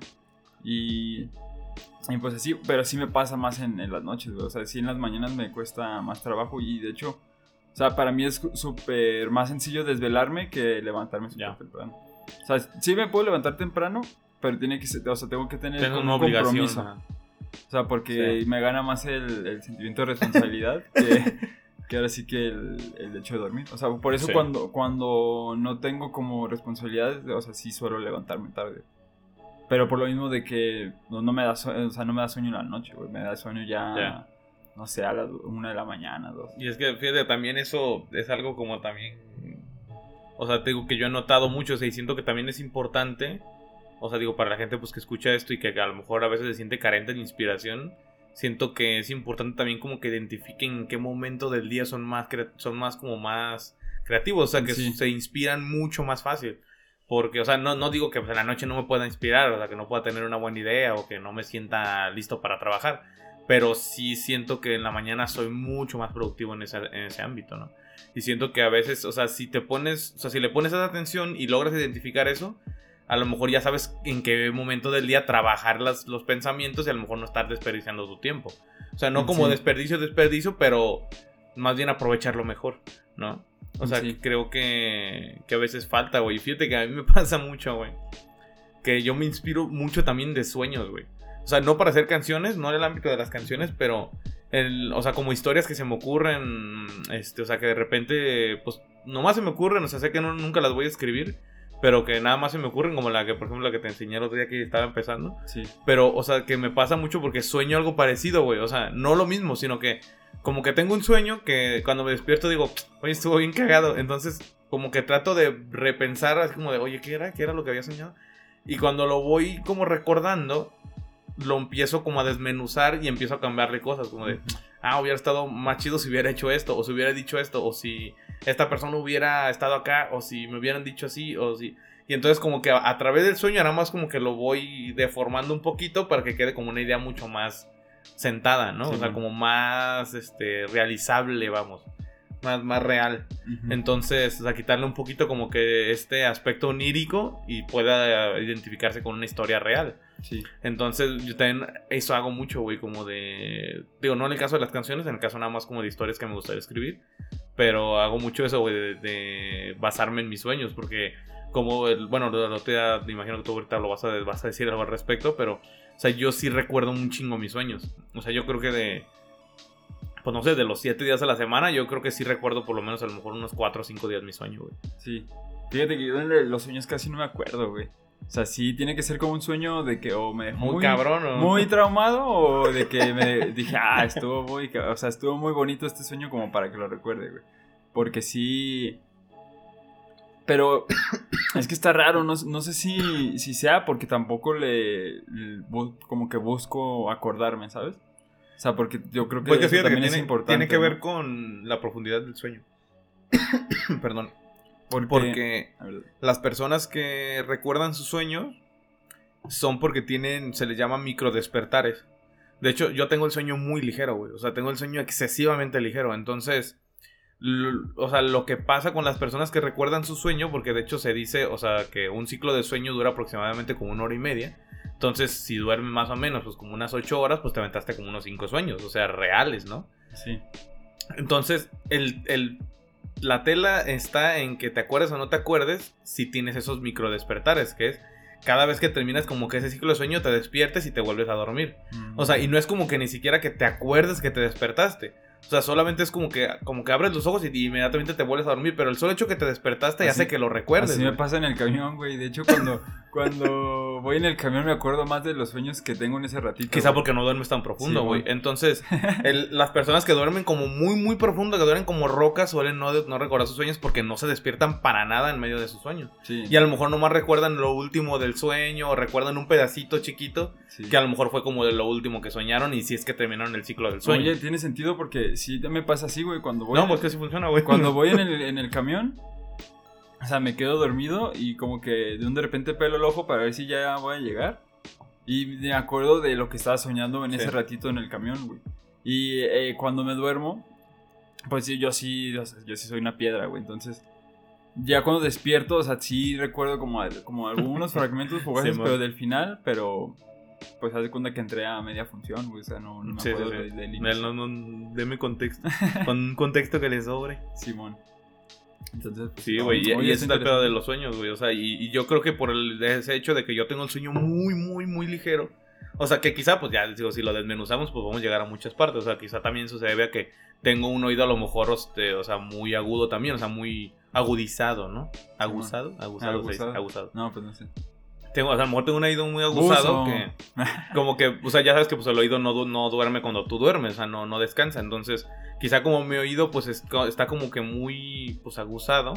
Y, y pues así, pero sí me pasa más en, en las noches, güey. O sea, sí en las mañanas me cuesta más trabajo y de hecho, o sea, para mí es súper más sencillo desvelarme que levantarme súper temprano. O sea, sí me puedo levantar temprano, pero tiene que ser, o sea, tengo que tener Tengo como una un compromiso. ajá. O sea, porque Sí. me gana más el, el sentimiento de responsabilidad *laughs* que, que ahora sí que el, el hecho de dormir. O sea, por eso Sí. cuando, cuando no tengo como responsabilidades, o sea, sí suelo levantarme tarde. Pero por lo mismo de que no, no me da sueño, o sea, no me da sueño en la noche, güey. Me da sueño ya, no sé, a las una de la mañana, dos. Y es que, fíjate, también eso es algo como también. O sea, te digo que yo he notado mucho, o sea, y siento que también es importante. O sea, digo, para la gente pues que escucha esto y que a lo mejor a veces se siente carente de inspiración. Siento que es importante también como que identifiquen en qué momento del día son más, son más como más creativos. O sea, que Sí. se inspiran mucho más fácil. Porque, o sea, no, no digo que pues, en la noche no me pueda inspirar, o sea, que no pueda tener una buena idea o que no me sienta listo para trabajar. Pero sí siento que en la mañana soy mucho más productivo en ese, en ese ámbito, ¿no? Y siento que a veces, o sea, si te pones, o sea, si le pones esa atención y logras identificar eso, a lo mejor ya sabes en qué momento del día trabajar las, los pensamientos y a lo mejor no estar desperdiciando tu tiempo. O sea, no como Sí. desperdicio, desperdicio, pero más bien aprovecharlo mejor, ¿no? O sea, Sí. creo que, que a veces falta, güey. Fíjate que a mí me *laughs* pasa mucho, güey. Que yo me inspiro mucho también de sueños, güey. O sea, no para hacer canciones, no en el ámbito de las canciones, pero, el, o sea, como historias que se me ocurren, este, o sea, que de repente, pues, nomás se me ocurren, o sea, sé que no, nunca las voy a escribir, pero que nada más se me ocurren, como la que, por ejemplo, la que te enseñé el otro día que estaba empezando. Sí. Pero, o sea, que me pasa mucho porque sueño algo parecido, güey. O sea, no lo mismo, sino que como que tengo un sueño que cuando me despierto digo, oye, estuvo bien cagado. Entonces, como que trato de repensar, así como de, oye, ¿qué era? ¿Qué era lo que había soñado? Y cuando lo voy como recordando, lo empiezo como a desmenuzar y empiezo a cambiarle cosas, como de, ah, hubiera estado más chido si hubiera hecho esto, o si hubiera dicho esto, o si esta persona hubiera estado acá, o si me hubieran dicho así, o si... Y entonces como que a, a través del sueño nada más como que lo voy deformando un poquito para que quede como una idea mucho más sentada, ¿no? Sí, o sea, bueno. como más este, realizable, vamos. Más, más real. Entonces, o sea, quitarle un poquito como que este aspecto onírico y pueda identificarse con una historia real. Sí. Entonces, yo también eso hago mucho, güey, como de... Digo, no en el caso de las canciones, en el caso nada más como de historias que me gustaría escribir. Pero hago mucho eso, güey, de, de basarme en mis sueños, porque como, el, bueno, lo te imagino que tú ahorita lo vas a, decir algo al respecto, pero, o sea, yo sí recuerdo un chingo mis sueños. O sea, yo creo que de... Pues no sé, de los siete días a la semana, yo creo que sí recuerdo por lo menos a lo mejor unos cuatro o cinco días mi sueño, güey. Sí. Fíjate que yo de los sueños casi no me acuerdo, güey. O sea, sí tiene que ser como un sueño de que o me dejó Muy, cabrón, ¿no? muy traumado o de que me *laughs* dije, ah, estuvo muy, o sea, estuvo muy bonito este sueño como para que lo recuerde, güey. Porque sí... Pero *coughs* es que está raro, no, no sé si, si sea porque tampoco le, como que busco acordarme, ¿sabes? O sea, porque yo creo que, Pues que eso fíjate que también es tiene, importante. tiene que ¿no? ver con la profundidad del sueño. *coughs* Perdón. Porque, Porque las personas que recuerdan sus sueños son porque tienen, se les llama microdespertares. De hecho, yo tengo el sueño muy ligero, güey. O sea, tengo el sueño excesivamente ligero. Entonces, o sea, lo que pasa con las personas que recuerdan su sueño, porque de hecho se dice, o sea, que un ciclo de sueño dura aproximadamente como una hora y media. Entonces, si duermes más o menos, pues como unas ocho horas, pues te aventaste como unos cinco sueños, o sea, reales, ¿no? sí. Entonces, el, el- la tela está en que te acuerdes o no te acuerdes si tienes esos micro despertares, que es cada vez que terminas como que ese ciclo de sueño te despiertes y te vuelves a dormir. O sea, y no es como que ni siquiera que te acuerdes que te despertaste. O sea, solamente es como que, como que abres los ojos y inmediatamente te vuelves a dormir. Pero el solo hecho que te despertaste Así- hace que lo recuerdes. Así me pasa en el camión, güey. De hecho, cuando, *laughs* cuando voy en el camión me acuerdo más de los sueños que tengo en ese ratito. Quizá porque no duermes tan profundo, güey. Entonces, *laughs* el- las personas que duermen como muy, muy profundo, que duermen como rocas, suelen no, no recordar sus sueños porque no se despiertan para nada en medio de sus sueños. Sí, Y a lo mejor nomás recuerdan lo último del sueño o recuerdan un pedacito chiquito sí. que a lo mejor fue como de lo último que soñaron y si es que terminaron el ciclo del sueño. Oye, tiene sentido porque sí me pasa así, güey. Cuando voy, no, pues que sí funciona, güey. cuando voy en *laughs* el, en el camión, o sea, me quedo dormido y como que de un de repente pelo el ojo para ver si ya voy a llegar. Y me acuerdo de lo que estaba soñando en Sí. ese ratito en el camión, güey. Y eh, cuando me duermo, pues yo sí, yo sí soy una piedra, güey. Entonces, ya cuando despierto, o sea, sí recuerdo como, como algunos *laughs* fragmentos fugaces, Sí, pero del final, pero pues haz de cuenta que entré a media función, güey. O sea, no, no me Sí, sí, acuerdo sí. del inicio. no, no, deme contexto. *laughs* Con un contexto que les sobre. Simón. Entonces, pues, Sí, no, güey. y, es el pedo interesante. de los sueños, güey. O sea, y, y yo creo que por el, ese hecho de que yo tengo el sueño muy, muy, muy ligero. O sea, que quizá, pues ya digo, si lo desmenuzamos, pues vamos a llegar a muchas partes. O sea, quizá también debe a que tengo un oído a lo mejor, este, o sea, muy agudo también. O sea, muy agudizado, ¿no? ¿Aguzado? Aguzado. aguzado. No, pues no sé. Tengo, o sea, a lo mejor tengo un oído muy aguzado que... Como que, o sea, ya sabes que pues el oído no, no duerme cuando tú duermes, o sea, no, no descansa. Entonces, quizá como mi oído pues es está como que muy pues aguzado,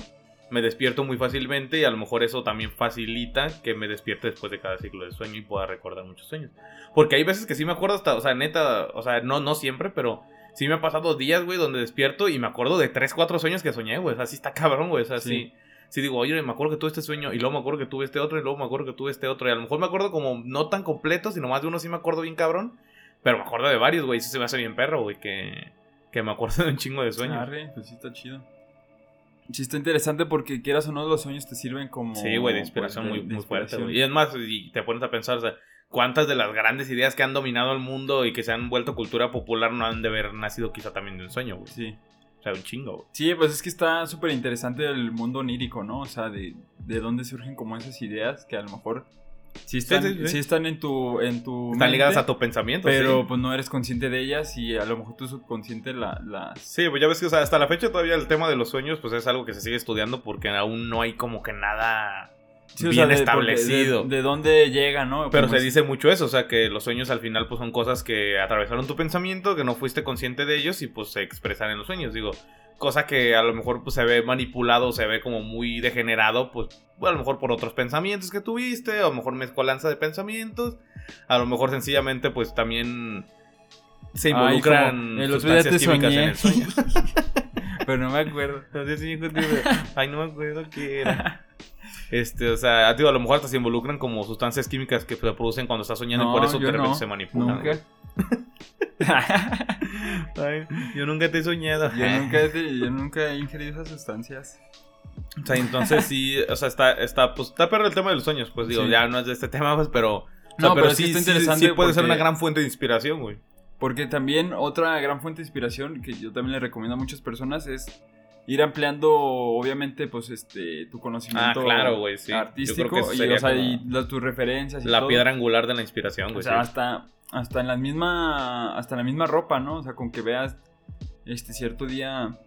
me despierto muy fácilmente y a lo mejor eso también facilita que me despierte después de cada ciclo de sueño y pueda recordar muchos sueños. Porque hay veces que sí me acuerdo hasta, o sea, neta, o sea, no, no siempre, pero sí me ha pasado días, güey, donde despierto y me acuerdo de tres, cuatro sueños que soñé, güey. O sea, sí está cabrón, güey. O sea, sí. Sí. Sí. digo, oye, me acuerdo que tuve este sueño y luego me acuerdo que tuve este otro y luego me acuerdo que tuve este otro. Y a lo mejor me acuerdo como no tan completo, sino más de uno sí me acuerdo bien cabrón. Pero me acuerdo de varios, güey. Eso se me hace bien perro, güey, que, que me acuerdo de un chingo de sueños. Arre, pues sí está chido. sí está interesante porque quieras o no, los sueños te sirven como... Sí, güey, de pues, inspiración de- muy, de muy fuerte, güey. Y es más, y te pones a pensar, o sea, cuántas de las grandes ideas que han dominado el mundo y que se han vuelto cultura popular no han de haber nacido quizá también de un sueño, güey. Sí. Sea, un chingo. Sí, pues es que está súper interesante el mundo onírico, ¿no? O sea, de, de dónde surgen como esas ideas que a lo mejor sí están, sí, sí. sí están en tu, en tu Están ligadas a tu pensamiento, Pero pues no eres consciente de ellas y a lo mejor tu subconsciente la- las... Sí, pues ya ves que o sea, hasta la fecha todavía el tema de los sueños pues es algo que se sigue estudiando porque aún no hay como que nada Sí, o bien sea, de- porque establecido. De, de dónde llega, ¿no? Pero se es- dice mucho eso, o sea que los sueños al final pues son cosas que atravesaron tu pensamiento, que no fuiste consciente de ellos y pues se expresan en los sueños, digo, cosa que a lo mejor pues se ve manipulado, se ve como muy degenerado, pues a lo mejor por otros pensamientos que tuviste, a lo mejor mezcolanza de pensamientos, a lo mejor sencillamente pues también se Ay, involucran día sustancias te químicas soñé. en el sueño. *laughs* Pero no me acuerdo. Ay, no me acuerdo qué era. Este, o sea, digo, a lo mejor hasta se involucran como sustancias químicas que se producen cuando estás soñando y por eso yo de repente no. se manipulan. Nunca. *laughs* Ay, yo nunca te he soñado. yo, nunca he, yo nunca he ingerido esas sustancias. O sea, entonces sí, o sea, está, está, pues, está perro el tema de los sueños, pues digo, Sí. ya no es de este tema, pues, pero. o sea, No, pero sí sí, está sí- interesante sí puede ser porque- una gran fuente de inspiración, güey. Porque también otra gran fuente de inspiración que yo también le recomiendo a muchas personas es ir ampliando, obviamente, pues este tu conocimiento Ah, claro, sí. Artístico y, o sea, y las- tus referencias y La todo. piedra angular de la inspiración, O güey. sea, sí. hasta, hasta en la misma. Hasta en la misma ropa, ¿no? O sea, con que veas este cierto día.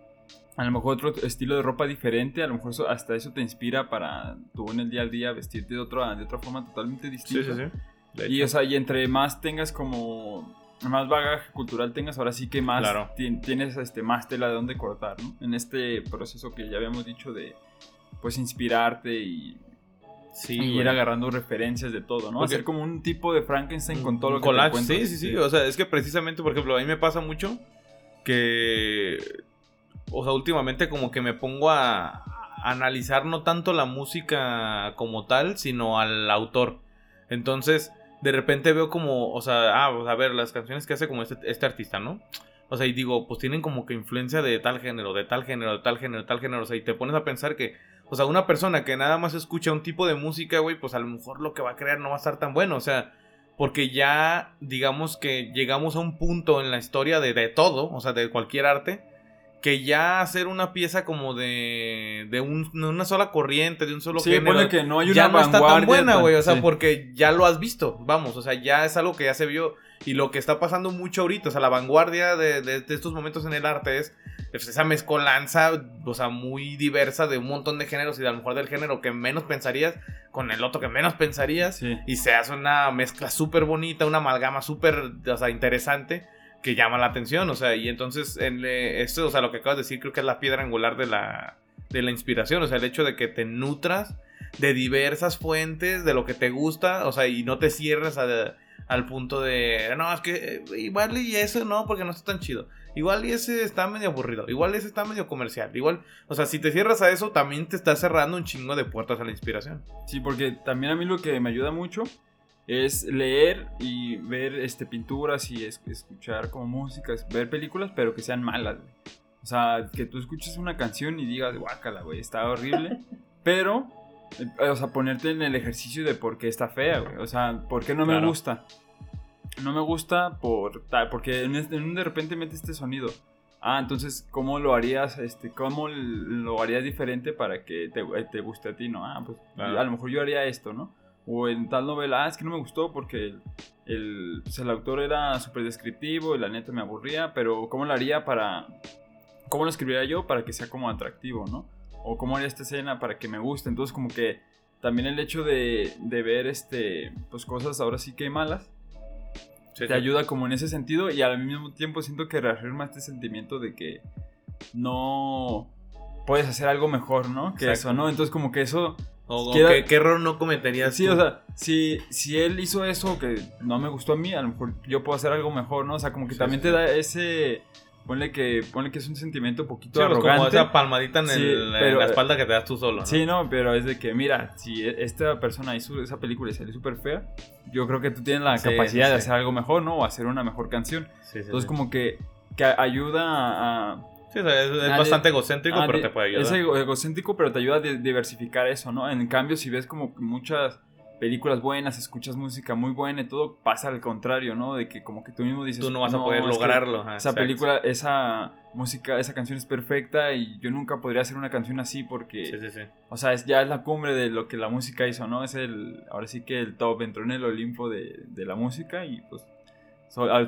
A lo mejor otro estilo de ropa diferente, a lo mejor eso- hasta eso te inspira para tú en el día a día vestirte de otra, de otra forma totalmente distinta. sí, sí. De Y o sea, y entre más tengas como más bagaje cultural tengas, ahora sí que más Claro. tienes este más tela de dónde cortar, ¿no? En este proceso que ya habíamos dicho de pues inspirarte y, sí, y ir agarrando referencias de todo, ¿no? Porque- Hacer como un tipo de Frankenstein con todo lo que te encuentras. Sí, sí, sí. O sea, es que precisamente, por ejemplo, a mí me pasa mucho que. O sea, últimamente como que me pongo a analizar no tanto la música como tal, sino al autor. Entonces, de repente veo como, o sea, ah, pues, a ver, las canciones que hace como este, este artista, ¿no? O sea, y digo, pues tienen como que influencia de tal género, de tal género, de tal género, de tal género. O sea, y te pones a pensar que, o sea, una persona que nada más escucha un tipo de música, güey, pues a lo mejor lo que va a crear no va a estar tan bueno. O sea, porque ya, digamos que llegamos a un punto en la historia de, de todo, o sea, de cualquier arte, que ya hacer una pieza como de, de, un- de una sola corriente, de un solo Sí, género, que no hay una ya no está tan buena, güey. O sea, sí. porque ya lo has visto, vamos, o sea, ya es algo que ya se vio. Y lo que está pasando mucho ahorita, o sea, la vanguardia de, de- de estos momentos en el arte es pues, esa mezcolanza, o sea, muy diversa de un montón de géneros y de a lo mejor del género que menos pensarías con el otro que menos pensarías. Sí. Y se hace una mezcla súper bonita, una amalgama súper, o sea, interesante que llama la atención, o sea, y entonces en, eh, esto, o sea, lo que acabas de decir creo que es la piedra angular de la, de la inspiración, o sea, el hecho de que te nutras de diversas fuentes, de lo que te gusta, o sea, y no te cierres al punto de, no, es que eh, igual y eso no, porque no está tan chido, igual y ese está medio aburrido, igual ese está medio comercial, igual, o sea, si te cierras a eso, también te estás cerrando un chingo de puertas a la inspiración. Sí, porque también a mí lo que me ayuda mucho es leer y ver este, pinturas y es- escuchar como músicas, ver películas, pero que sean malas. güey. O sea, que tú escuches una canción y digas, guácala, güey, está horrible, *laughs* pero, eh, o sea, ponerte en el ejercicio de por qué está fea, güey. O sea, por qué no me gusta. No me gusta por tal, porque en, en un de repente mete este sonido. Ah, entonces, ¿cómo lo harías, este, cómo lo harías diferente para que te, te guste a ti, no? Ah, pues Claro. a lo mejor yo haría esto, ¿no? O en tal novela, ah, es que no me gustó porque el, el, pues, el autor era súper descriptivo y la neta me aburría, pero ¿cómo lo haría para... ¿Cómo lo escribiría yo para que sea como atractivo, no? O cómo haría esta escena para que me guste. Entonces como que también el hecho de, de ver este, pues cosas ahora sí que malas, Sí, te sí. ayuda como en ese sentido y al mismo tiempo siento que reafirma este sentimiento de que no puedes hacer algo mejor, ¿no? Que Exacto. eso, ¿no? Entonces como que eso O, ¿qué, qué error no cometerías Sí, tú? o sea, si, si él hizo eso que no me gustó a mí, a lo mejor yo puedo hacer algo mejor, ¿no? O sea, como que Sí, también sí, te da ese... Ponle que, ponle que es un sentimiento un poquito Sí, pues como arrogante. esa palmadita en, Sí, el- en pero- la espalda que te das tú solo, ¿no? Sí, no, pero es de que, mira, si e- esta persona hizo esa película y salió súper fea, yo creo que tú tienes la Sí, capacidad de hacer algo mejor, ¿no? O hacer una mejor canción. Sí, sí, Entonces como que, que ayuda a, Sí, o sea, es, es Ah, bastante de- egocéntrico, Ah, pero de- te puede ayudar. Es ego- egocéntrico, pero te ayuda a di- diversificar eso, ¿no? En cambio, si ves como muchas películas buenas, escuchas música muy buena y todo, pasa al contrario, ¿no? De que como que tú mismo dices... Tú no vas a poder lograrlo. ajá, Esa exacto. película, esa música, esa canción es perfecta y yo nunca podría hacer una canción así porque... Sí, sí, sí. O sea, es, ya es la cumbre de lo que la música hizo, ¿no? Es el, ahora sí que el top entró en el Olimpo de, de la música y pues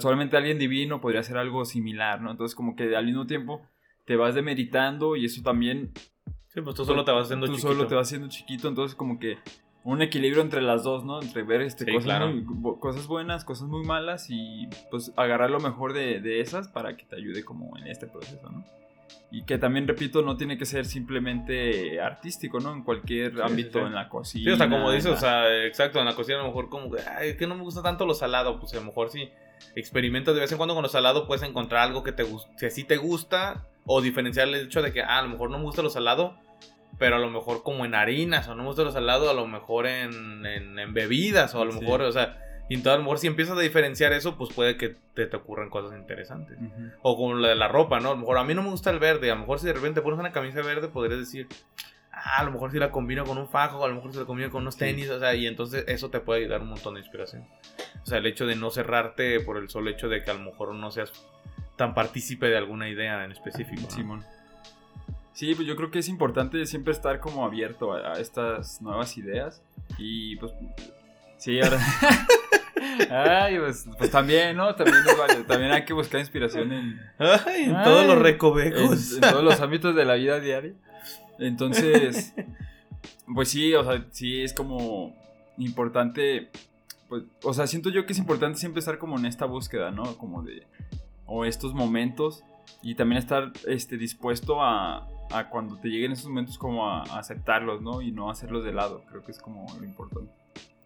solamente alguien divino podría hacer algo similar, ¿no? Entonces como que al mismo tiempo te vas demeritando y eso también... Sí, pues tú solo te vas haciendo Tú chiquito. solo te vas haciendo chiquito, entonces como que un equilibrio entre las dos, ¿no? Entre ver este, Sí, cosas, claro. muy- cosas buenas, cosas muy malas y pues agarrar lo mejor de, de esas para que te ayude como en este proceso, ¿no? Y que también, repito, no tiene que ser simplemente artístico, ¿no? En cualquier Sí, ámbito, sí, en la cocina. Sí, o sea, como dices, la- o sea, exacto, en la cocina a lo mejor como que, ay, es que no me gusta tanto lo salado, pues a lo mejor sí experimentas de vez en cuando con lo salado puedes encontrar algo que te gusta, que sí te gusta o diferenciar el hecho de que, ah, a lo mejor no me gusta lo salado, pero a lo mejor como en harinas o no me gusta lo salado, a lo mejor en, en, en bebidas o a lo Sí. mejor, o sea, y entonces a lo mejor si empiezas a diferenciar eso, pues puede que te, te ocurran cosas interesantes. Ujú. O como la de la ropa, ¿no? A lo mejor a mí no me gusta el verde. A lo mejor si de repente pones una camisa verde, podrías decir, a lo mejor si la combino con un fajo, a lo mejor si la combino con unos tenis, o sea, y entonces eso te puede dar un montón de inspiración. O sea, el hecho de no cerrarte por el solo hecho de que a lo mejor no seas tan partícipe de alguna idea en específico. ¿no? Simón. Sí, pues yo creo que es importante siempre estar como abierto a, a estas nuevas ideas. Y pues. Sí, ahora. *laughs* Ay, pues, pues también, ¿no? También. También hay que buscar inspiración en, Ay, en Ay, todos los en, recovecos. en todos los ámbitos de la vida diaria. Entonces, pues sí, o sea, sí es como importante. Pues, o sea, siento yo que es importante siempre estar como en esta búsqueda, ¿no? Como de. O estos momentos. Y también estar este, dispuesto a, a cuando te lleguen esos momentos, como a, a aceptarlos, ¿no? Y no hacerlos de lado. Creo que es como lo importante.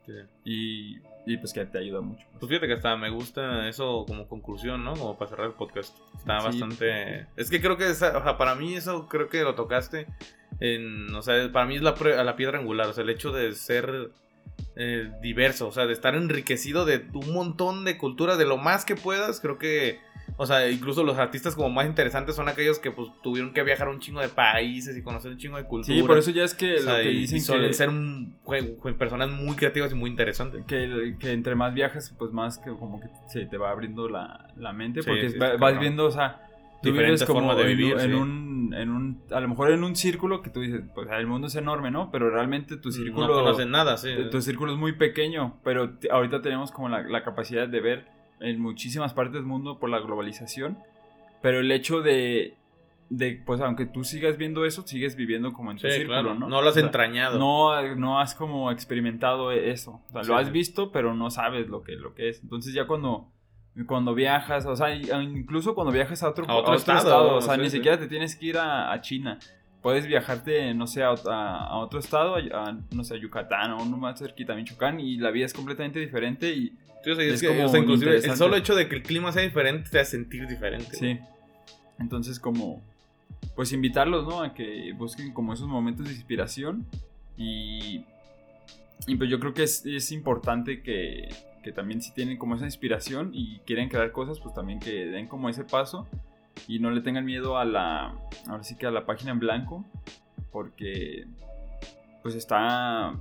Sí. Y, y pues que te ayuda mucho. Pues fíjate que hasta me gusta eso como conclusión, ¿no? Como para cerrar el podcast. Está Sí. bastante... Es que creo que, esa- o sea, para mí eso creo que lo tocaste en... O sea, para mí es la, la piedra angular. O sea, el hecho de ser eh, diverso. O sea, de estar enriquecido de un montón de culturas, de lo más que puedas. Creo que... O sea, incluso los artistas como más interesantes son aquellos que pues tuvieron que viajar a un chingo de países y conocer un chingo de culturas. Sí, por eso ya es que O sea, lo que dicen suelen que... ser un- personas muy creativas y muy interesantes. que, que entre más viajas, pues más que como que se te va abriendo la, la mente, Sí, porque sí, vas cabrón. viendo, o sea, tú vives como de vivir, en sí. un, en un, a lo mejor en un círculo que tú dices, pues el mundo es enorme, ¿no? Pero realmente tu círculo, no conocen nada, sí. tu círculo es muy pequeño, pero ahorita tenemos como la, la capacidad de ver en muchísimas partes del mundo por la globalización, pero el hecho de, de pues aunque tú sigas viendo eso, sigues viviendo como en tu Sí, círculo, claro. ¿no? No lo has O sea, entrañado. no, no has como experimentado eso. O sea, Sí, lo has visto, pero no sabes lo que, lo que es. Entonces ya cuando, cuando viajas, o sea, y- incluso cuando viajas a otro, A otro estado, o sea, sí, ni sí. siquiera te tienes que ir a, a China. Puedes viajarte, no sé, a, a- otro estado, no sé, a Yucatán o uno más cerquita, a Michoacán, y la vida es completamente diferente y Sí, o sea, es es que, como o sea, inclusive el solo hecho de que el clima sea diferente te hace sentir diferente. Sí. Entonces, como, pues invitarlos, ¿no? A que busquen como esos momentos de inspiración. Y, y pues yo creo que es, es importante que, que también si tienen como esa inspiración y quieren crear cosas, pues también que den como ese paso y no le tengan miedo a la, ahora sí que a la página en blanco, porque pues está,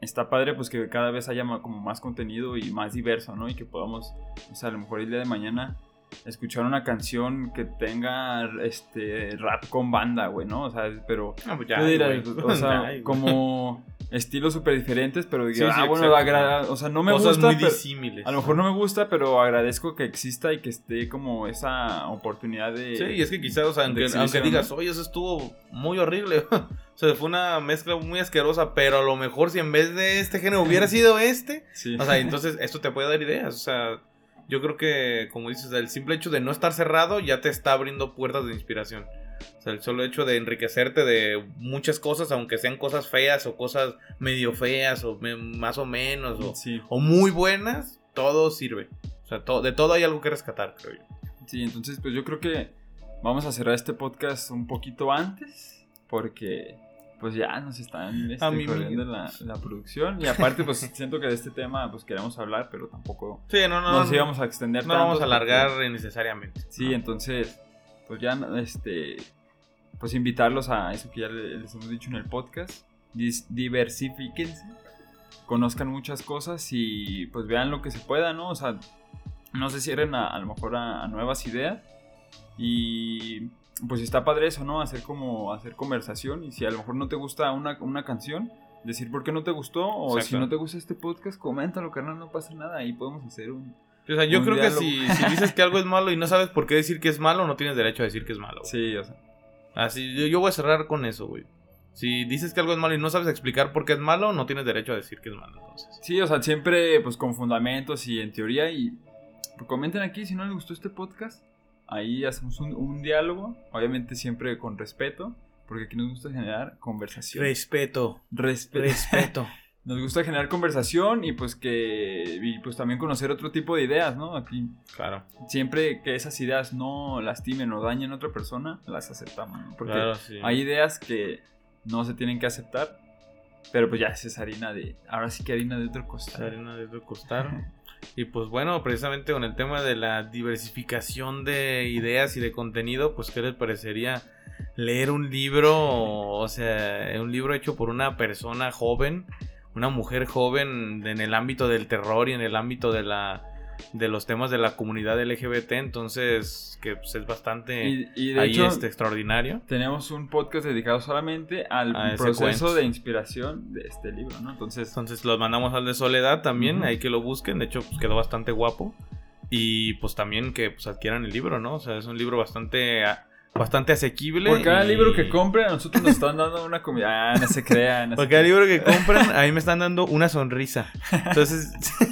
está padre pues que cada vez haya como más contenido y más diverso, ¿no? Y que podamos, o sea, a lo mejor el día de mañana escuchar una canción que tenga este rap con banda, güey, ¿no? O sea, pero Ah, pues ya, dirás, o sea, *laughs* Ya, como estilos súper diferentes, pero digo, Sí, sí, ah, bueno, agrada, o sea, no me Cosas gusta, muy pero- disímiles. a lo mejor no me gusta, pero agradezco que exista y que esté como esa oportunidad de... Sí, y es que quizás, o sea, aunque, aunque digas, ¿no? oye, eso estuvo muy horrible. *laughs* o sea, fue una mezcla muy asquerosa, pero a lo mejor si en vez de este género hubiera *laughs* sido este, Sí. o sea, entonces esto te puede dar ideas. O sea, yo creo que, como dices, el simple hecho de no estar cerrado ya te está abriendo puertas de inspiración. O sea, el solo hecho de enriquecerte de muchas cosas, aunque sean cosas feas o cosas medio feas o me- más o menos o, sí. o muy buenas, todo sirve. O sea, to- de todo hay algo que rescatar, creo yo. Sí, entonces pues yo creo que vamos a cerrar este podcast un poquito antes porque pues ya nos están este, A corriendo la, la producción y aparte pues *laughs* siento que de este tema pues queremos hablar pero tampoco Sí, no, no. nos no, íbamos a extender no vamos a tanto porque- alargar innecesariamente. Sí, ¿no? entonces pues ya, este, pues invitarlos a eso que ya les hemos dicho en el podcast. diversifíquense, conozcan muchas cosas y pues vean lo que se pueda, ¿no? O sea, no se cierren a, a lo mejor a, nuevas ideas. Y pues está padre eso, ¿no? Hacer como, hacer conversación. Y si a lo mejor no te gusta una, una canción, decir por qué no te gustó. O si no te gusta este podcast, coméntalo, carnal, no pasa nada. Ahí podemos hacer un, o sea, yo creo que si, dices que algo es malo y no sabes por qué decir que es malo, no tienes derecho a decir que es malo. Sí, o sea. Así, yo, yo, voy a cerrar con eso, güey. Si dices que algo es malo y no sabes explicar por qué es malo, no tienes derecho a decir que es malo, entonces. Sí, o sea, siempre pues con fundamentos y en teoría y pues, comenten aquí si no les gustó este podcast. Ahí hacemos un, un diálogo, obviamente siempre con respeto, porque aquí nos gusta generar conversación. Respeto. Respeto. *laughs* nos gusta generar conversación y pues que y pues también conocer otro tipo de ideas, ¿no? Aquí, claro. Siempre que esas ideas no lastimen o dañen a otra persona, las aceptamos, ¿no? Porque hay ideas que no se tienen que aceptar, pero pues ya es harina de, ahora sí que harina de otro costar. Harina de otro costar. *laughs* y pues bueno, precisamente con el tema de la diversificación de ideas y de contenido, pues qué les parecería leer un libro, o sea, un libro hecho por una persona joven una mujer joven en el ámbito del terror y en el ámbito de la de los temas de la comunidad LGBT, entonces que pues, es bastante y, de hecho, este, extraordinario. Tenemos un podcast dedicado solamente al proceso de inspiración de este libro, ¿no? Entonces, entonces los mandamos al de Soledad también, hay que lo busquen, de hecho pues, quedó bastante guapo y pues también que pues adquieran el libro, ¿no? O sea, es un libro bastante bastante asequible. Por cada libro que compren, a nosotros nos están dando una comida. Ah, no se crean. Por cada libro que compren, a mí me están dando una sonrisa. Entonces, *laughs*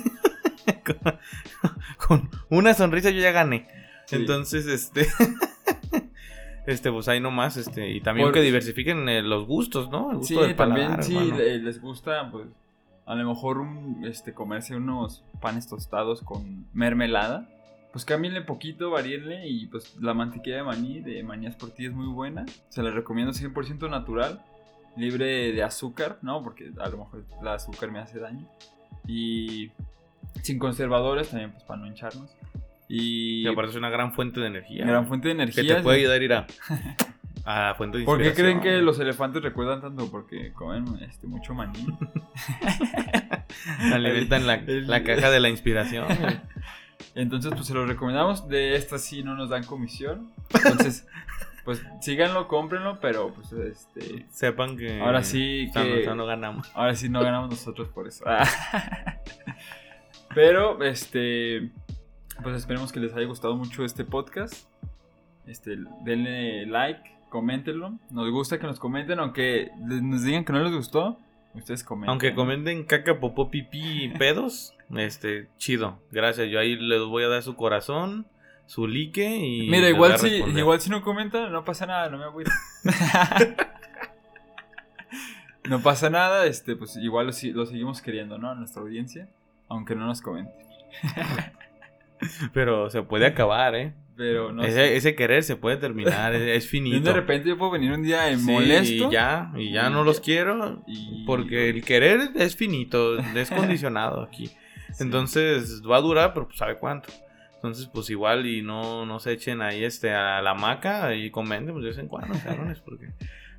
*laughs* con, una sonrisa yo ya gané. Entonces, este. *laughs* Este, pues ahí nomás, este, y también que diversifiquen eh, los gustos, ¿no? El gusto sí, también si les gusta, pues, a lo mejor este, comerse unos panes tostados con mermelada pues cámbienle poquito, varíenle y pues la mantequilla de maní de manías por ti es muy buena. Se la recomiendo 100% natural, libre de azúcar, ¿no? Porque a lo mejor el azúcar me hace daño. Y sin conservadores también, pues para no hincharnos. Y... Me parece una gran fuente de energía. Gran fuente de energía. Que te puede ayudar a ir a... a fuente de ¿Por qué creen que los elefantes recuerdan tanto? Porque comen este, mucho maní. *laughs* Alimentan la, la caja de la inspiración. *laughs* Entonces, pues se los recomendamos. De esta sí no nos dan comisión. Entonces, *laughs* pues síganlo, cómprenlo, pero pues este. Sepan que. Ahora sí que. No, no ganamos. Ahora sí no ganamos nosotros por eso. Pero, este. Pues esperemos que les haya gustado mucho este podcast. Este, denle like, coméntenlo. Nos gusta que nos comenten, aunque nos digan que no les gustó. Ustedes comenten. Aunque comenten caca, popó, pipí y pedos. *laughs* Este, chido. Gracias. Yo ahí les voy a dar su corazón, su like y. Mira, igual si, igual si no comenta, no pasa nada, no me agüito. *laughs* no pasa nada, este, pues igual lo, lo seguimos queriendo, ¿no? A nuestra audiencia. Aunque no nos comenten. *laughs* Pero se puede acabar, ¿eh? Pero no ese, ese querer se puede terminar, es, finito. *laughs* Y de repente yo puedo venir un día en molesto. Y ya, y ya no los quiero. Porque el querer es finito, es condicionado aquí. *laughs* Entonces va a durar, pero pues sabe cuánto. Entonces, pues igual y no, no se echen ahí este a la maca y comenten pues, de vez en cuando, cabrones, porque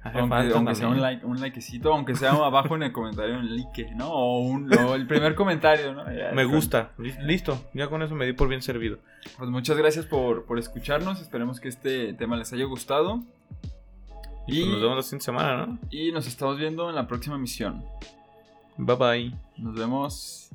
aunque, sea un, like, un likecito, aunque sea abajo en el comentario un like, ¿no? O, un, el primer comentario, ¿no? me gusta, listo, ya con eso me di por bien servido. Pues muchas gracias por, por escucharnos, esperemos que este tema les haya gustado. Y, pues nos vemos la siguiente semana, ¿no? Y nos estamos viendo en la próxima misión. Bye bye. Nos vemos.